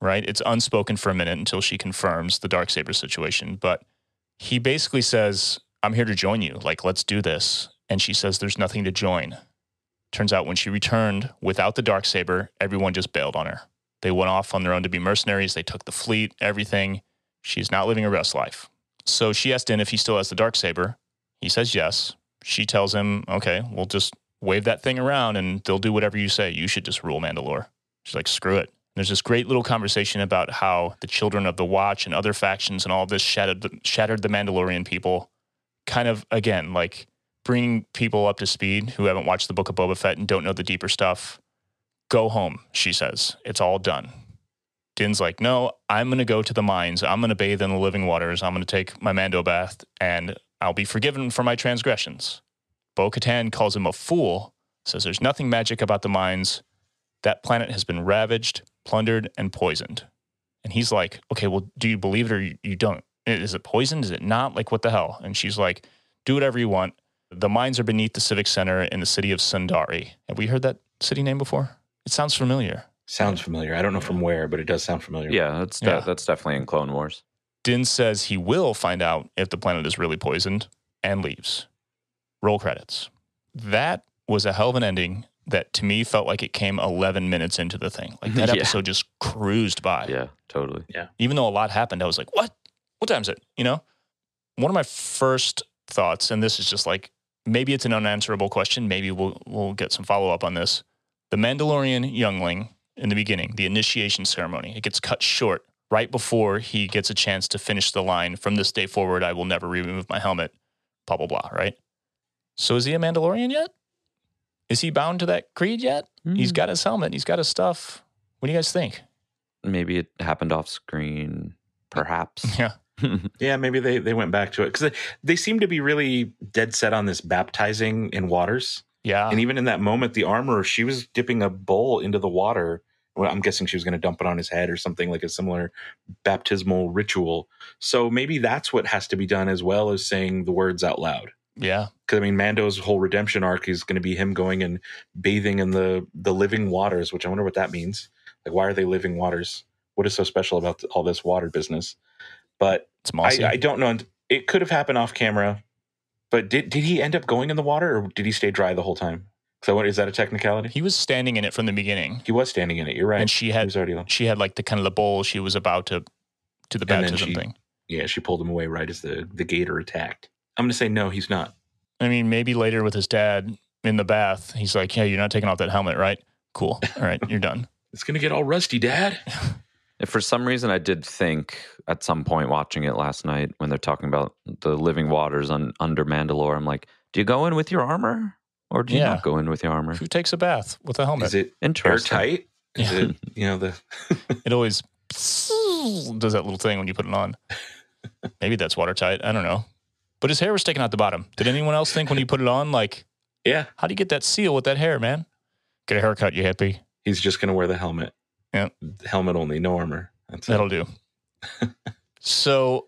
right? It's unspoken for a minute until she confirms the dark saber situation. But he basically says, I'm here to join you. Like, let's do this. And she says, There's nothing to join. Turns out when she returned without the dark saber, everyone just bailed on her. They went off on their own to be mercenaries. They took the fleet, everything. She's not living her best life. So she asked in if he still has the dark saber. He says yes. She tells him, okay, we'll just wave that thing around and they'll do whatever you say. You should just rule Mandalore. She's like, screw it. There's this great little conversation about how the children of the Watch and other factions and all this shattered the, shattered the Mandalorian people. Kind of, again, like bringing people up to speed who haven't watched the book of Boba Fett and don't know the deeper stuff. Go home, she says. It's all done. Din's like, no, I'm going to go to the mines. I'm going to bathe in the living waters. I'm going to take my Mando bath and I'll be forgiven for my transgressions. Bo Katan calls him a fool, says there's nothing magic about the mines. That planet has been ravaged, plundered, and poisoned. And he's like, okay, well, do you believe it or you don't? Is it poisoned? Is it not? Like, what the hell? And she's like, do whatever you want. The mines are beneath the Civic Center in the city of Sundari. Have we heard that city name before? It sounds familiar. Sounds familiar. I don't know from where, but it does sound familiar. Yeah, that's Yeah. That's definitely in Clone Wars. Din says he will find out if the planet is really poisoned and leaves. Roll credits. That was a hell of an ending that to me felt like it came 11 minutes into the thing. Like that Yeah. episode just cruised by. Yeah, totally. Yeah. Even though a lot happened, I was like, what? What time is it? You know? One of my first thoughts, and this is just like, maybe it's an unanswerable question. Maybe we'll, we'll get some follow up on this. The Mandalorian youngling in the beginning, the initiation ceremony, it gets cut short right before he gets a chance to finish the line from this day forward, I will never remove my helmet, blah, blah, blah, right? So is he a Mandalorian yet? Is he bound to that creed yet? He's hmm. got his helmet, he's got his stuff. What do you guys think? Maybe it happened off screen, perhaps. Yeah. Yeah, maybe they, they went back to it because they, they seem to be really dead set on this baptizing in waters. Yeah. And even in that moment, the armorer, she was dipping a bowl into the water. Well, I'm guessing she was going to dump it on his head or something like a similar baptismal ritual. So maybe that's what has to be done as well as saying the words out loud. Yeah. Because I mean, Mando's whole redemption arc is going to be him going and bathing in the the living waters, which I wonder what that means. Like, why are they living waters? What is so special about all this water business? But It's mossy. I, I don't know. It could have happened off camera, but did did he end up going in the water or did he stay dry the whole time? So what is that a technicality? he was standing in it from the beginning. He was standing in it. You're right. And she he had she had like the kind of the bowl she was about to to the baptism she- thing. Yeah, she pulled him away right as the the gator attacked. I'm going to say no. He's not. I mean, maybe later with his dad in the bath, he's like, "Yeah, you're not taking off that helmet, right? Cool. All right, you're done." It's going to get all rusty, Dad. If for some reason I did think at some point watching it last night when they're talking about the living waters on under Mandalore, I'm like, do you go in with your armor or do you Yeah. not go in with your armor? Who takes a bath with a helmet? Is it Interesting. airtight? Is Yeah. it you know the It always does that little thing when you put it on. Maybe that's watertight. I don't know. But his hair was sticking out the bottom. Did anyone else think when you put it on, like, yeah? how do you get that seal with that hair, man? Get a haircut, you hippie. He's just going to wear the helmet. Yeah. helmet only, no armor. That's. That'll do. so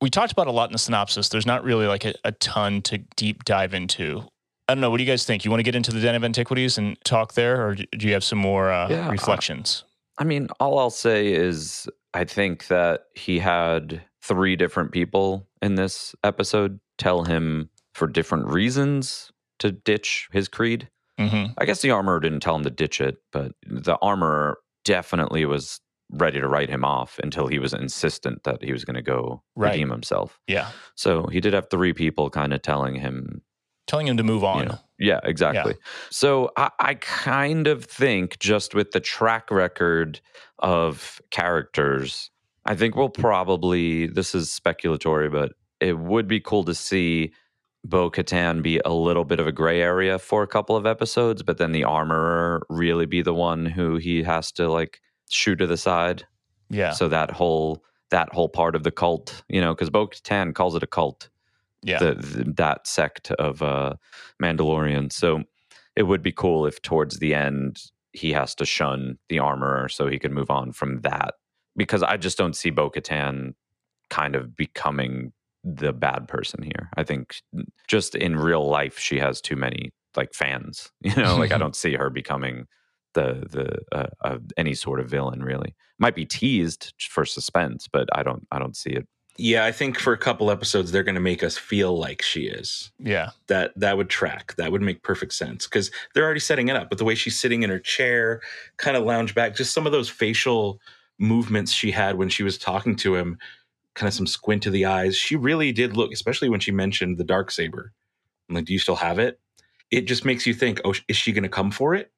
we talked about a lot in the synopsis. There's not really like a, a ton to deep dive into. I don't know. What do you guys think? You want to get into the Den of Antiquities and talk there, or do you have some more uh, Yeah, uh, reflections? I mean, all I'll say is I think that he had three different people in this episode tell him for different reasons to ditch his creed. mm-hmm. I guess the armorer didn't tell him to ditch it, but the armorer definitely was ready to write him off until he was insistent that he was going to go Right. redeem himself. Yeah. So he did have three people kind of telling him Telling him to move on. you know, yeah, exactly. So I, I kind of think just with the track record of characters, I think we'll probably, this is speculatory, but it would be cool to see Bo Katan be a little bit of a gray area for a couple of episodes, but then the armorer really be the one who he has to like shoot to the side. Yeah. So that whole that whole part of the cult, you know, because Bo Katan calls it a cult yeah. the, the that sect of uh, Mandalorian. So it would be cool if towards the end he has to shun the armorer so he can move on from that. Because I just don't see Bo Katan kind of becoming the bad person here. I think just in real life she has too many like fans. You know, like I don't see her becoming the the uh, uh, any sort of villain really. Might be teased for suspense, but I don't I don't see it Yeah, I think for a couple episodes they're going to make us feel like she is. yeah. That that would track. That would make perfect sense because they're already setting it up. But the way she's sitting in her chair, kind of lounge back, just some of those facial movements she had when she was talking to him, kind of some squint to the eyes. She really did look, especially when she mentioned the dark saber. I'm like, do you still have it? It just makes you think, oh, is she going to come for it?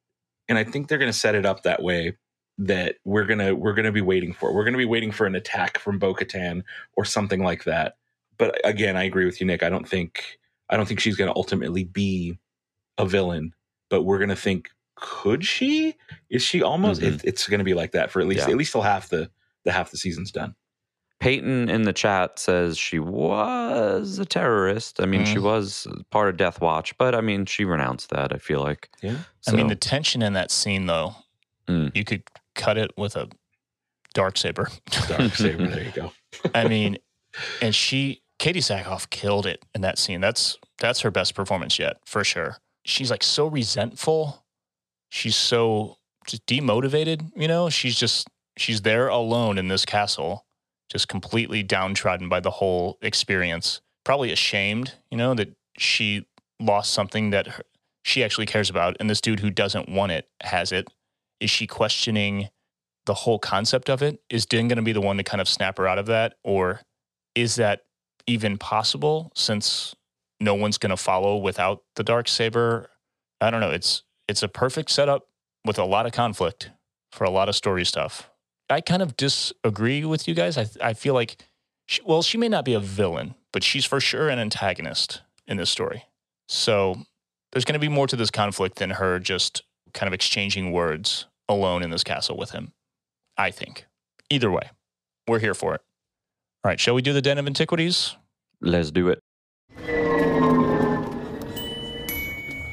And I think they're going to set it up that way that we're gonna we're gonna be waiting for. We're gonna be waiting for an attack from Bo Katan or something like that. But again, I agree with you, Nick. I don't think I don't think she's going to ultimately be a villain, but we're going to think, could she? Is she almost? Mhm. It, it's going to be like that for at least Yeah. at least till half the the half the season's done. Peyton in the chat says she was a terrorist. I mean, she Mhm. was part of Death Watch, but I mean, she renounced that. I feel like. Yeah. I mean, the tension in that scene, though, Mm. you could cut it with a dark saber. Dark saber. there you go. I mean, and she, Katee Sackhoff, killed it in that scene. That's that's her best performance yet, for sure. She's like so resentful. She's so just demotivated. You know, she's just she's there alone in this castle, just completely downtrodden by the whole experience. Probably ashamed, you know, that she lost something that her, she actually cares about, and this dude who doesn't want it has it. Is she questioning? the whole concept of it is Din going to be the one to kind of snap her out of that or is that even possible since no one's going to follow without the dark saber i don't know it's it's a perfect setup with a lot of conflict for a lot of story stuff i kind of disagree with you guys i i feel like she, well she may not be a villain but she's for sure an antagonist in this story so there's going to be more to this conflict than her just kind of exchanging words alone in this castle with him I think. Either way, we're here for it. All right, shall we do the Den of Antiquities? Let's do it.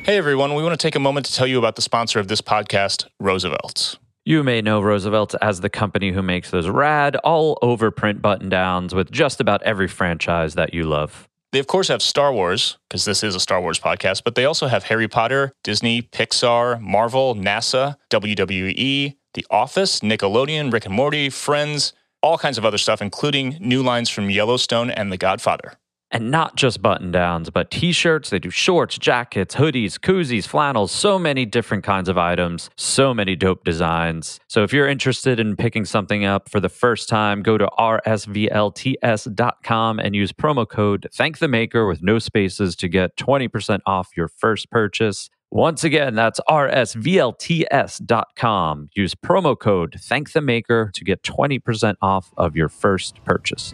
Hey everyone, we want to take a moment to tell you about the sponsor of this podcast, Roosevelt's. You may know Roosevelt as the company who makes those rad, all over print button downs with just about every franchise that you love. They, of course, have Star Wars, because this is a Star Wars podcast, but they also have Harry Potter, Disney, Pixar, Marvel, NASA, WWE, The Office, Nickelodeon, Rick and Morty, Friends, all kinds of other stuff, including new lines from Yellowstone and The Godfather. And not just button downs, but t shirts. They do shorts, jackets, hoodies, koozies, flannels, so many different kinds of items, so many dope designs. So if you're interested in picking something up for the first time, go to rsvlts.com and use promo code Thank the Maker with no spaces to get 20% off your first purchase. Once again, that's rsvlts.com. Use promo code Thank the Maker to get 20% off of your first purchase.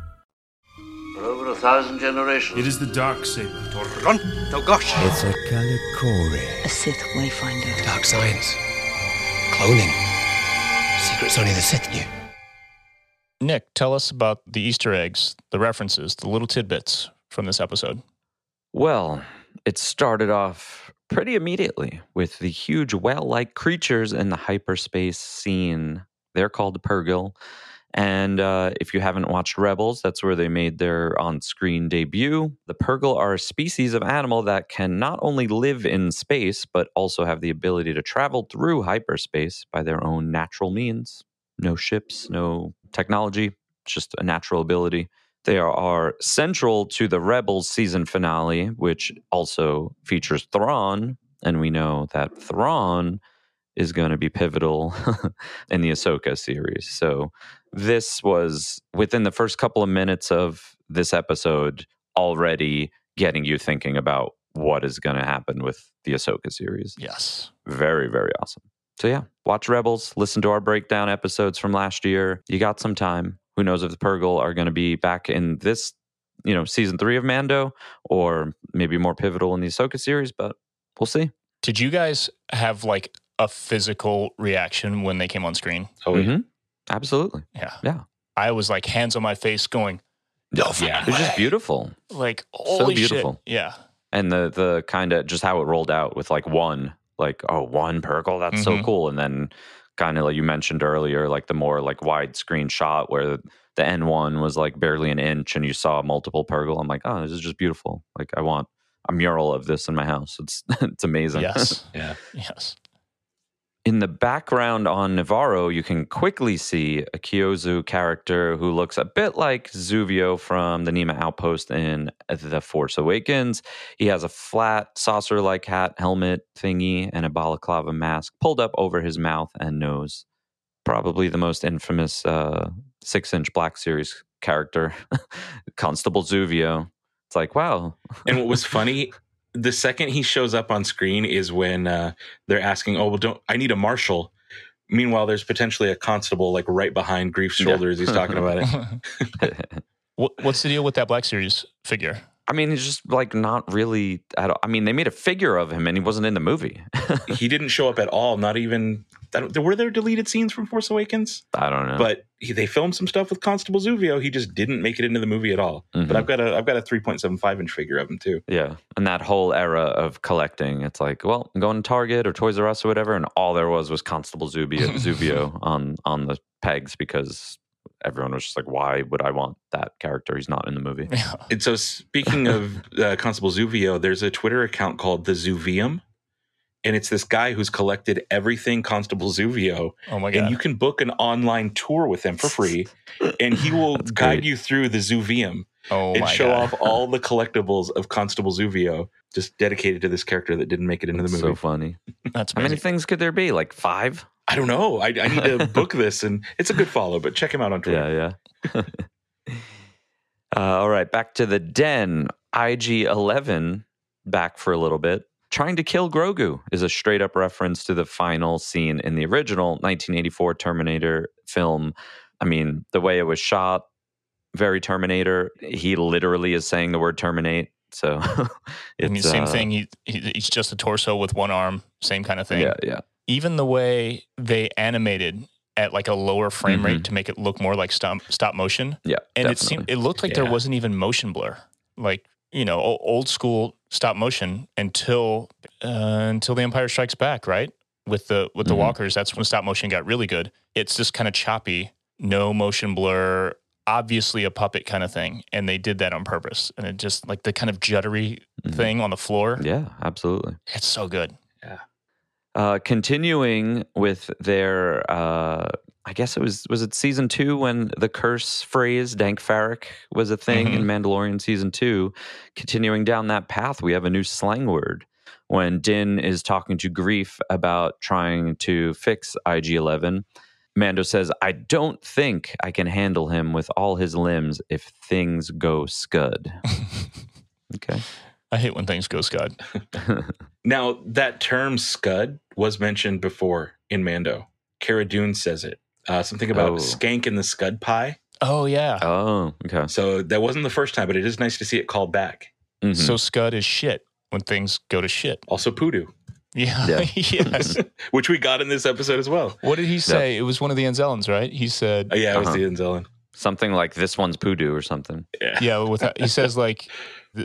For over a thousand generations. It is the dark saber. Run, Togosh. Oh, it's a Kalikori. A Sith Wayfinder. Dark science. Cloning. Secrets only the Sith knew. Nick, tell us about the Easter eggs, the references, the little tidbits from this episode. Well, it started off pretty immediately with the huge whale like creatures in the hyperspace scene. They're called Purrgil. And uh, if you haven't watched Rebels, that's where they made their on screen debut. The Purrgil are a species of animal that can not only live in space, but also have the ability to travel through hyperspace by their own natural means. No ships, no technology, just a natural ability. They are central to the Rebels season finale, which also features Thrawn. And we know that Thrawn is going to be pivotal in the Ahsoka series. So this was within the first couple of minutes of this episode already getting you thinking about what is going to happen with the Ahsoka series. Yes. Very, very awesome. So yeah, watch Rebels, listen to our breakdown episodes from last year. You got some time. Who knows if the Purrgil are going to be back in this, you know, season three of Mando or maybe more pivotal in the Ahsoka series, but we'll see. Did you guys have like a physical reaction when they came on screen? Oh, yeah. Mhm. Absolutely. Yeah. Yeah. I was like hands on my face going, no Yeah. It's just beautiful. like, So beautiful. shit. Yeah. And the the kind of just how it rolled out with like one, like, oh, one Purrgil, that's so Mhm. cool. And then kind of like you mentioned earlier, like the more like widescreen shot where the N1 was like barely an inch and you saw multiple Purrgil. I'm like, oh, this is just beautiful. Like I want a mural of this in my house. It's it's amazing. Yes. Yeah. yes. In the background on Navarro, you can quickly see a Kyuzo character who looks a bit like Zuvio from the Niima Outpost in The Force Awakens. He has a flat, saucer like hat, helmet thingy, and a balaclava mask pulled up over his mouth and nose. Probably the most infamous uh, six inch Black Series character, Constable Zuvio. It's like, wow. And what was funny, the second he shows up on screen is when uh, they're asking, "Oh, well, don't I need a marshal?" Meanwhile, there's potentially a constable like right behind Greef's Yeah. he's talking about it. what, what's the deal with that Black Series figure? I mean, he's just like not really at all. I mean, they made a figure of him and he wasn't in the movie. he didn't show up at all. Not even. I don't, were there deleted scenes from Force Awakens? I don't know. But he, they filmed some stuff with Constable Zuvio. He just didn't make it into the movie at all. Mhm. But I've got a I've got a 3.75 inch figure of him too. Yeah. And that whole era of collecting, it's like, well, I'm going to Target or Toys R Us or whatever, and all there was was Constable Zubio, Zuvio on on the pegs because everyone was just like, why would I want that character? He's not in the movie. And so, speaking of uh, Constable Zuvio, there's a Twitter account called the Zuvium, and it's this guy who's collected everything Constable Zuvio. Oh my god! And you can book an online tour with him for free, and he will guide great. you through the Zuvium oh and my show god! off all the collectibles of Constable Zuvio, just dedicated to this character that didn't make it into the movie. so funny. That's How many things could there be? Like five? I don't know. I, I need to book this, and it's a good follow. But check him out on Twitter. Yeah, yeah. uh, all right, back to the den. IG 11, back for a little bit. Trying to kill Grogu is a straight up reference to the final scene in the original 1984 Terminator film. I mean, the way it was shot, very Terminator. He literally is saying the word terminate. So I mean, same uh, thing. He, he he's just a torso with one arm. Same kind of thing. Yeah, yeah. Even the way they animated at like a lower frame rate to make it look more like stop stop motion. Yeah. and it seemed it looked like there wasn't even motion blur, like you know, old school stop motion until uh, until the Empire Strikes Back, right? With the with the Mhm. walkers, that's when stop motion got really good. It's just kind of choppy, no motion blur, obviously a puppet kind of thing, and they did that on purpose. And it just like the kind of juddery Mhm. thing on the floor. Yeah, absolutely. It's so good. Uh, continuing with their, uh, I guess it was was it season two when the curse phrase Dank Farrik was a thing in Mandalorian season two. Continuing down that path, we have a new slang word when Din is talking to Greef about trying to fix IG Eleven. Mando says, "I don't think I can handle him with all his limbs if things go scud." okay. I hate when things go scud. Now that term "scud" was mentioned before in Mando. Cara Dune says it. Uh, something about Oh. skank in the scud pie. Oh yeah. Oh, okay. So that wasn't the first time, but it is nice to see it called back. Mhm. So scud is shit when things go to shit. Also, poodoo, Yeah. Yeah. yes. which we got in this episode as well. What did he say? It was one of the Anzellans, right? He said, Oh, yeah, it was Uh-huh. the Anzellan. something like this one's poodoo or something. Yeah. yeah, with he says like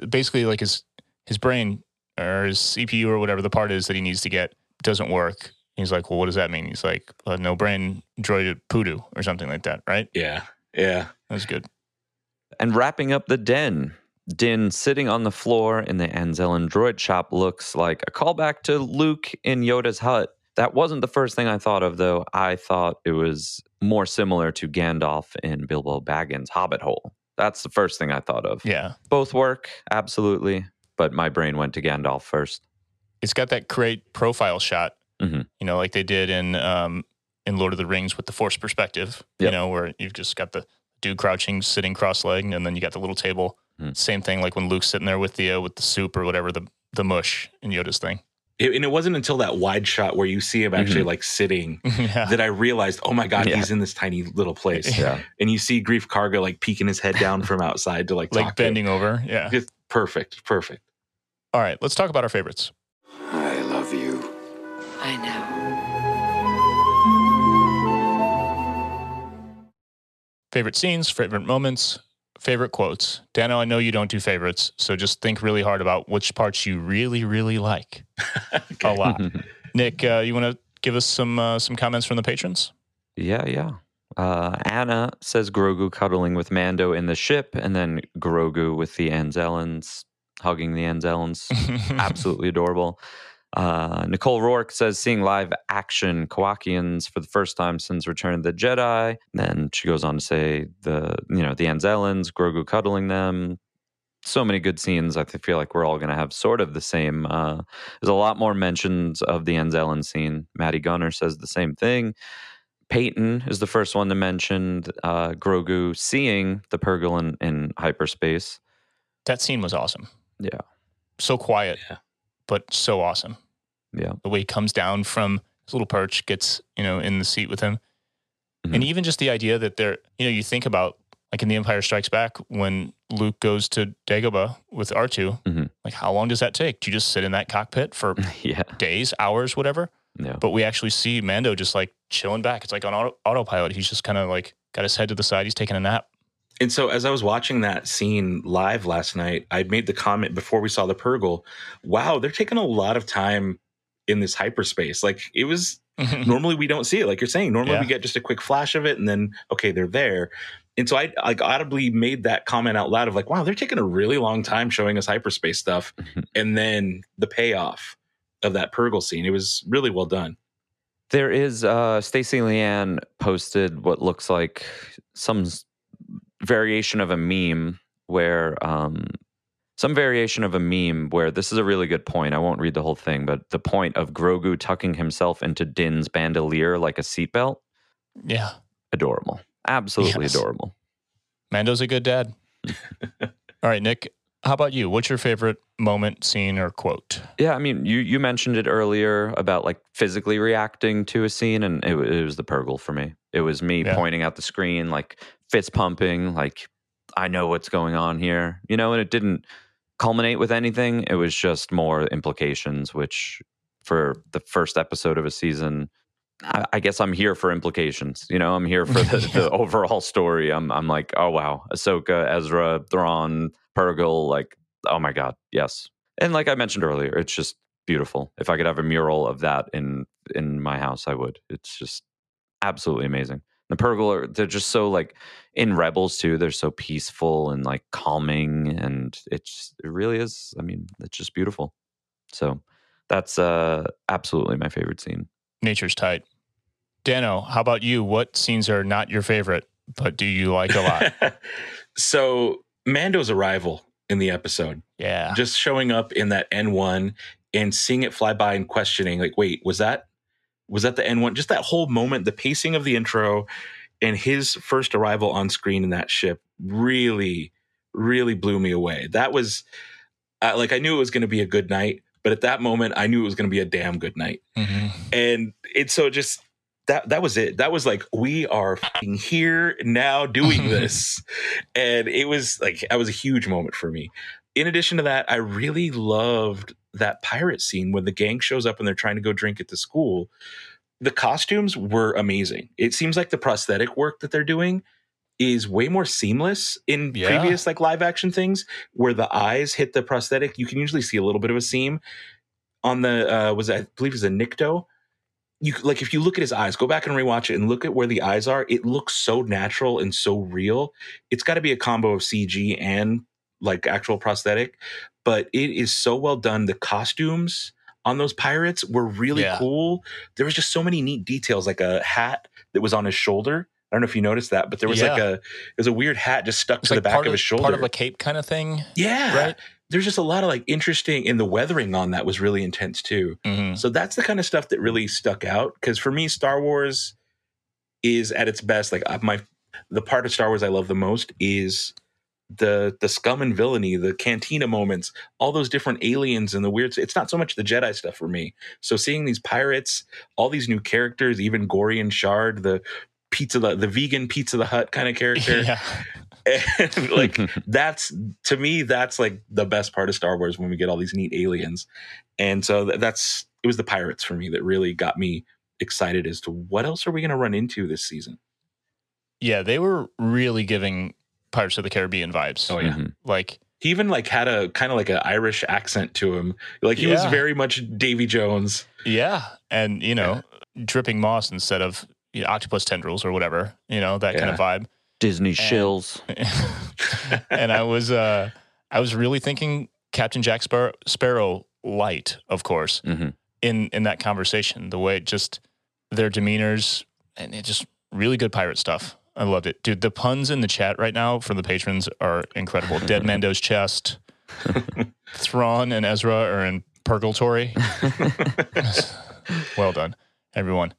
basically like his his brain or his CPU or whatever the part is that he needs to get doesn't work. He's like, well, what does that mean? He's like, uh, no brain droid poodoo or something like that, right? Yeah. Yeah. That's good. And wrapping up the den, Din sitting on the floor in the Anzellan droid shop looks like a callback to Luke in Yoda's hut. That wasn't the first thing I thought of, though. I thought it was more similar to Gandalf in Bilbo Baggins' Hobbit Hole. That's the first thing I thought of. Yeah. Both work, absolutely, but my brain went to Gandalf first. It's got that great profile shot, Mhm. you know, like they did in um in Lord of the Rings with the Force perspective, you know, where you've just got the dude crouching, sitting cross-legged, and then you got the little table. Mhm. Same thing, like when Luke's sitting there with the uh, with the soup or whatever the the mush in Yoda's thing. It- and it wasn't until that wide shot where you see him actually Mhm. like sitting yeah. that I realized, oh my God, Yeah. he's in this tiny little place. Yeah. And you see Greef Karga like peeking his head down from outside to like, like talk to bending over. Yeah. Just perfect. Perfect. All right, let's talk about our favorites. I love you. I know. Favorite scenes, favorite moments, favorite quotes. Dano, I know you don't do favorites, so just think really hard about which parts you really, really like a lot. Nick, uh, you want to give us some uh, some comments from the patrons? Yeah, yeah. Uh, Anna says Grogu cuddling with Mando in the ship, and then Grogu with the Anzellans hugging the Anzellans. Absolutely adorable. Uh, Nicole Rourke says seeing live action Kowakians for the first time since Return of the Jedi. Then she goes on to say the you know the Anzellans, Grogu cuddling them. So many good scenes. I feel like we're all going to have sort of the same. Uh, there's a lot more mentions of the Anzellan scene. Maddie Gunner says the same thing. Peyton is the first one to mention uh, Grogu seeing the Purrgil in, in hyperspace. That scene was awesome. Yeah. So quiet, Yeah. But so awesome. Yeah. The way he comes down from his little perch, gets, you know, in the seat with him. Mhm. And even just the idea that they're, you know, you think about like in The Empire Strikes Back when Luke goes to Dagobah with R2, Mhm. like how long does that take? Do you just sit in that cockpit for Yeah. days, hours, whatever? Yeah. But we actually see Mando just like chilling back. It's like on auto- autopilot. He's just kind of like got his head to the side. He's taking a nap. And so, as I was watching that scene live last night, I made the comment before we saw the Purrgil wow, they're taking a lot of time in this hyperspace. Like, it was normally we don't see it. Like you're saying, normally Yeah. we get just a quick flash of it and then, okay, they're there. And so I like audibly made that comment out loud of like, wow, they're taking a really long time showing us hyperspace stuff. and then the payoff of that Purrgil scene, it was really well done. There is uh Stacey Leanne posted what looks like some variation of a meme where um some variation of a meme where this is a really good point. I won't read the whole thing, but the point of Grogu tucking himself into Din's bandolier like a seatbelt, yeah. adorable. Absolutely Yes. adorable. Mando's a good dad. All right, Nick, how about you? What's your favorite moment, scene, or quote? Yeah, I mean, you you mentioned it earlier about like physically reacting to a scene, and it, it was the Purrgil for me. It was me Yeah. pointing out the screen, like fist pumping, like I know what's going on here, you know. And it didn't culminate with anything. It was just more implications, which for the first episode of a season, I, I guess I'm here for implications. You know, I'm here for the, the overall story. I'm I'm like, oh wow, Ahsoka, Ezra, Thrawn, Purrgil, like, oh my god, yes. And like I mentioned earlier, it's just beautiful. If I could have a mural of that in in my house, I would. It's just absolutely amazing. The Purrgil are they're just so like in Rebels too. They're so peaceful and like calming, and it's it really is. I mean, it's just beautiful. So that's uh absolutely my favorite scene. Nature's tight. Dano, how about you? What scenes are not your favorite, but do you like a lot? so Mando's arrival in the episode, Yeah. just showing up in that N1 and seeing it fly by and questioning, like, wait, was that was that the N1? Just that whole moment, the pacing of the intro and his first arrival on screen in that ship really, really blew me away. That was uh, like I knew it was going to be a good night, but at that moment, I knew it was going to be a damn good night. Mhm. And it's so just that that was it. That was like we are here now doing this, and it was like that was a huge moment for me. In addition to that, I really loved that pirate scene when the gang shows up and they're trying to go drink at the school. The costumes were amazing. It seems like the prosthetic work that they're doing is way more seamless in Yeah. previous like live action things where the eyes hit the prosthetic. You can usually see a little bit of a seam on the uh was it, I believe it's a Nikto. You like if you look at his eyes, go back and rewatch it and look at where the eyes are. It looks so natural and so real. It's got to be a combo of CG and like actual prosthetic, but it is so well done. The costumes on those pirates were really Yeah. cool. There was just so many neat details, like a hat that was on his shoulder. I don't know if you noticed that, but there was like Yeah. a there's a weird hat just stuck to like the back of of, his shoulder. part of a cape kind of thing. yeah, right? There's just a lot of like interesting, and the weathering on that was really intense too. Mhm. So that's the kind of stuff that really stuck out. Because for me, Star Wars is at its best. Like uh, my the part of Star Wars I love the most is the the scum and villainy, the cantina moments, all those different aliens and the weird. It's not so much the Jedi stuff for me. So seeing these pirates, all these new characters, even Gorian Shard, the pizza, the, the vegan Pizza the Hut kind of character, yeah. and like that's to me that's like the best part of Star Wars when we get all these neat aliens. And so that's it was the pirates for me that really got me excited as to what else are we going to run into this season. Yeah, they were really giving Pirates of the Caribbean vibes. Oh yeah. Mhm. Like, He even like had a kind of like an Irish accent to him. Like he was very much Davy Jones. yeah. And, you know, dripping moss instead of you know, octopus tendrils or whatever, you know, that kind of vibe. Disney And- shills. and I was uh I was really thinking Captain Jack Spar- Sparrow light, of course, Mhm. in in that conversation. The way it just their demeanors and it just really good pirate stuff. I loved it, dude. The puns in the chat right now from the patrons are incredible. Dead Mando's chest, Thrawn and Ezra are in purgatory. well done, everyone.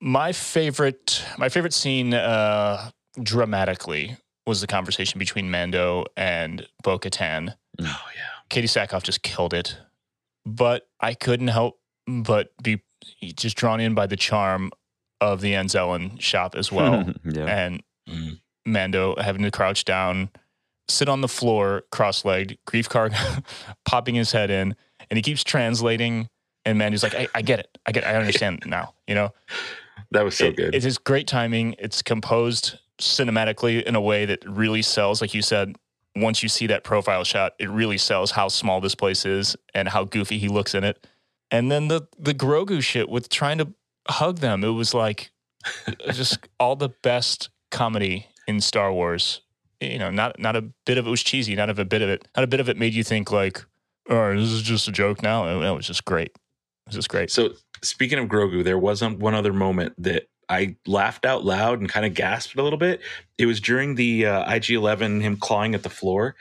My favorite, my favorite scene, uh, dramatically, was the conversation between Mando and Bo Katan. Oh yeah. Katee Sackhoff just killed it, but I couldn't help but be just drawn in by the charm of the Anzellin shop as well, yeah. and Mm. Mando having to crouch down, sit on the floor, cross-legged, Greef Karga popping his head in, and he keeps translating. And Mando's like, I, I get it, I get, it. I understand now. You know, That was so it- good. It is great timing. It's composed cinematically in a way that really sells. Like you said, once you see that profile shot, it really sells how small this place is and how goofy he looks in it. And then the the Grogu shit with trying to hug them. It was like just all the best comedy in Star Wars. You know, not not a bit of it was cheesy. Not of a bit of it. Not a bit of it made you think like, "Oh, this is just a joke now." It, it was just great. It was just great. So speaking of Grogu, there was one other moment that I laughed out loud and kind of gasped a little bit. It was during the uh, IG-11, him clawing at the floor.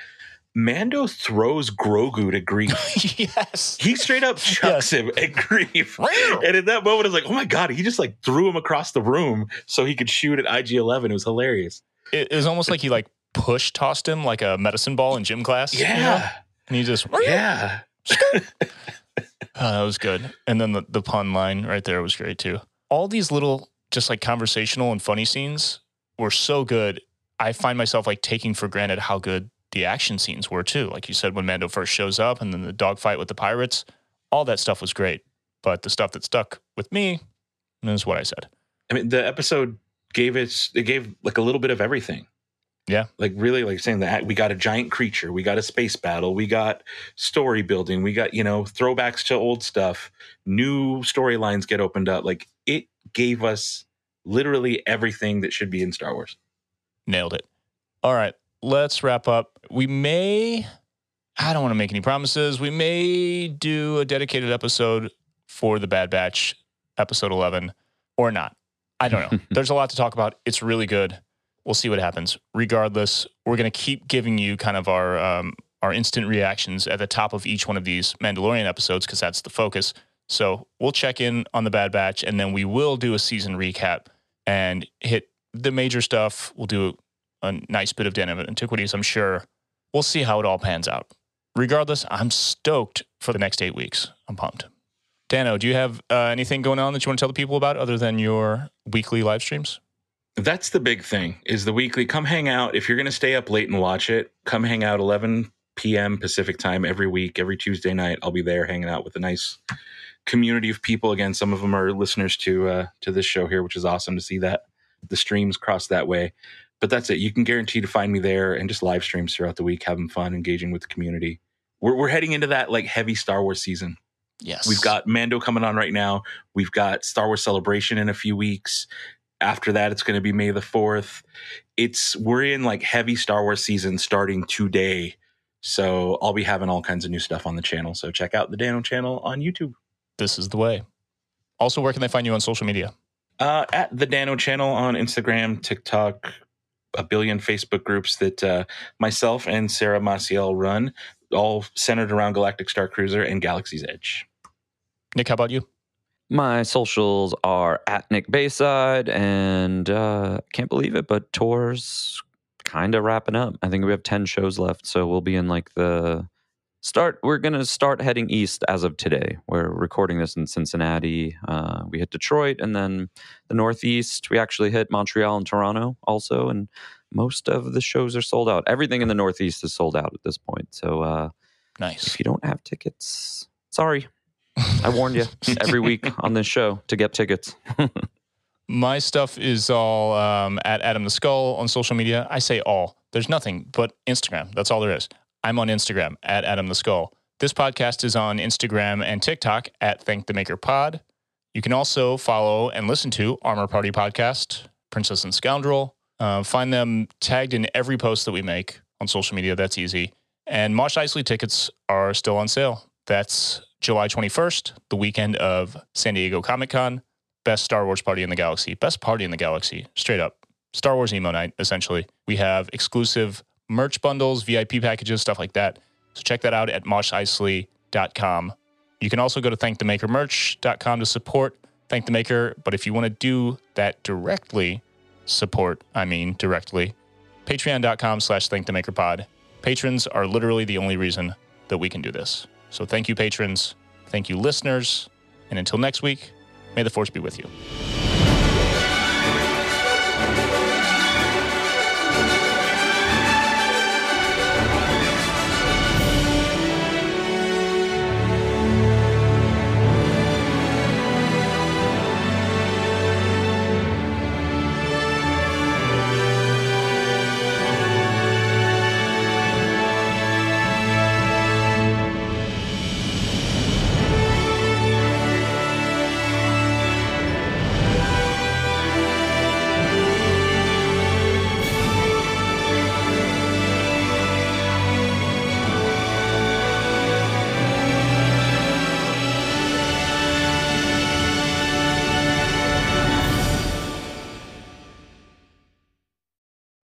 Mando throws Grogu to Greef. yes. He straight up chucks him at Greef. and in that moment, I was like, oh my God, he just like threw him across the room so he could shoot at IG-11. It was hilarious. It, it was almost like he like push tossed him like a medicine ball in gym class. you know? Yeah. And he just Yeah. Oh, that was good. And then the, the pun line right there was great too. All these little just like conversational and funny scenes were so good. I find myself like taking for granted how good the action scenes were too. Like you said, when Mando first shows up and then the dogfight with the pirates, all that stuff was great. But the stuff that stuck with me is what I said. I mean, the episode gave us, it gave like a little bit of everything. Yeah. Like really like saying that we got a giant creature, we got a space battle, we got story building, we got, you know, throwbacks to old stuff, new storylines get opened up. Like it gave us literally everything that should be in Star Wars. Nailed it. All right, let's wrap up. We may, I don't want to make any promises. We may do a dedicated episode for the Bad Batch, episode 11, or not. I don't know. There's a lot to talk about. It's really good. We'll see what happens. Regardless, we're going to keep giving you kind of our um, our instant reactions at the top of each one of these Mandalorian episodes because that's the focus. So we'll check in on the Bad Batch, and then we will do a season recap and hit the major stuff. We'll do a nice bit of Den of Antiquities, I'm sure. We'll see how it all pans out. Regardless, I'm stoked for the next eight weeks. I'm pumped. Dano, do you have uh, anything going on that you want to tell the people about other than your weekly live streams? That's the big thing is the weekly. Come hang out. If you're going to stay up late and watch it, come hang out 11 p.m. Pacific time every week, every Tuesday night. I'll be there hanging out with a nice community of people. Again, some of them are listeners to uh, to this show here, which is awesome to see that the streams cross that way. But that's it. You can guarantee to find me there and just live streams throughout the week, having fun, engaging with the community. We're, we're heading into that like heavy Star Wars season. Yes. We've got Mando coming on right now. We've got Star Wars Celebration in a few weeks. After that, it's going to be May the 4th. It's we're in like heavy Star Wars season starting today. So I'll be having all kinds of new stuff on the channel. So check out the Dano channel on YouTube. This is the way. Also, where can they find you on social media? Uh, at the Dano channel on Instagram, TikTok, a billion Facebook groups that uh, myself and Sarah Maciel run, all centered around Galactic Star Cruiser and Galaxy's Edge. Nick, how about you? My socials are at Nick Bayside, and uh, can't believe it, but tours kind of wrapping up. I think we have 10 shows left, so we'll be in like the start. We're going to start heading east as of today. We're recording this in Cincinnati. Uh, we hit Detroit, and then the Northeast. We actually hit Montreal and Toronto also, and most of the shows are sold out. Everything in the Northeast is sold out at this point. So uh, Nice. if you don't have tickets, sorry. I warned you every week on this show to get tickets. My stuff is all um, at Adam the Skull on social media. I say all. There's nothing but Instagram. That's all there is. I'm on Instagram at Adam the Skull. This podcast is on Instagram and TikTok at Thank the Maker Pod. You can also follow and listen to Armor Party Podcast, Princess and Scoundrel. Uh, find them tagged in every post that we make on social media. That's easy. And Mosh Isley tickets are still on sale. That's July 21st, the weekend of San Diego Comic Con. Best Star Wars party in the galaxy. Best party in the galaxy. Straight up. Star Wars emo night, essentially. We have exclusive merch bundles, VIP packages, stuff like that. So check that out at moshisley.com. You can also go to thankthemakermerch.com to support Thank the Maker. But if you want to do that directly, support, I mean directly, patreon.com slash thankthemakerpod. Patrons are literally the only reason that we can do this. So thank you, patrons. Thank you, listeners. And until next week, may the force be with you.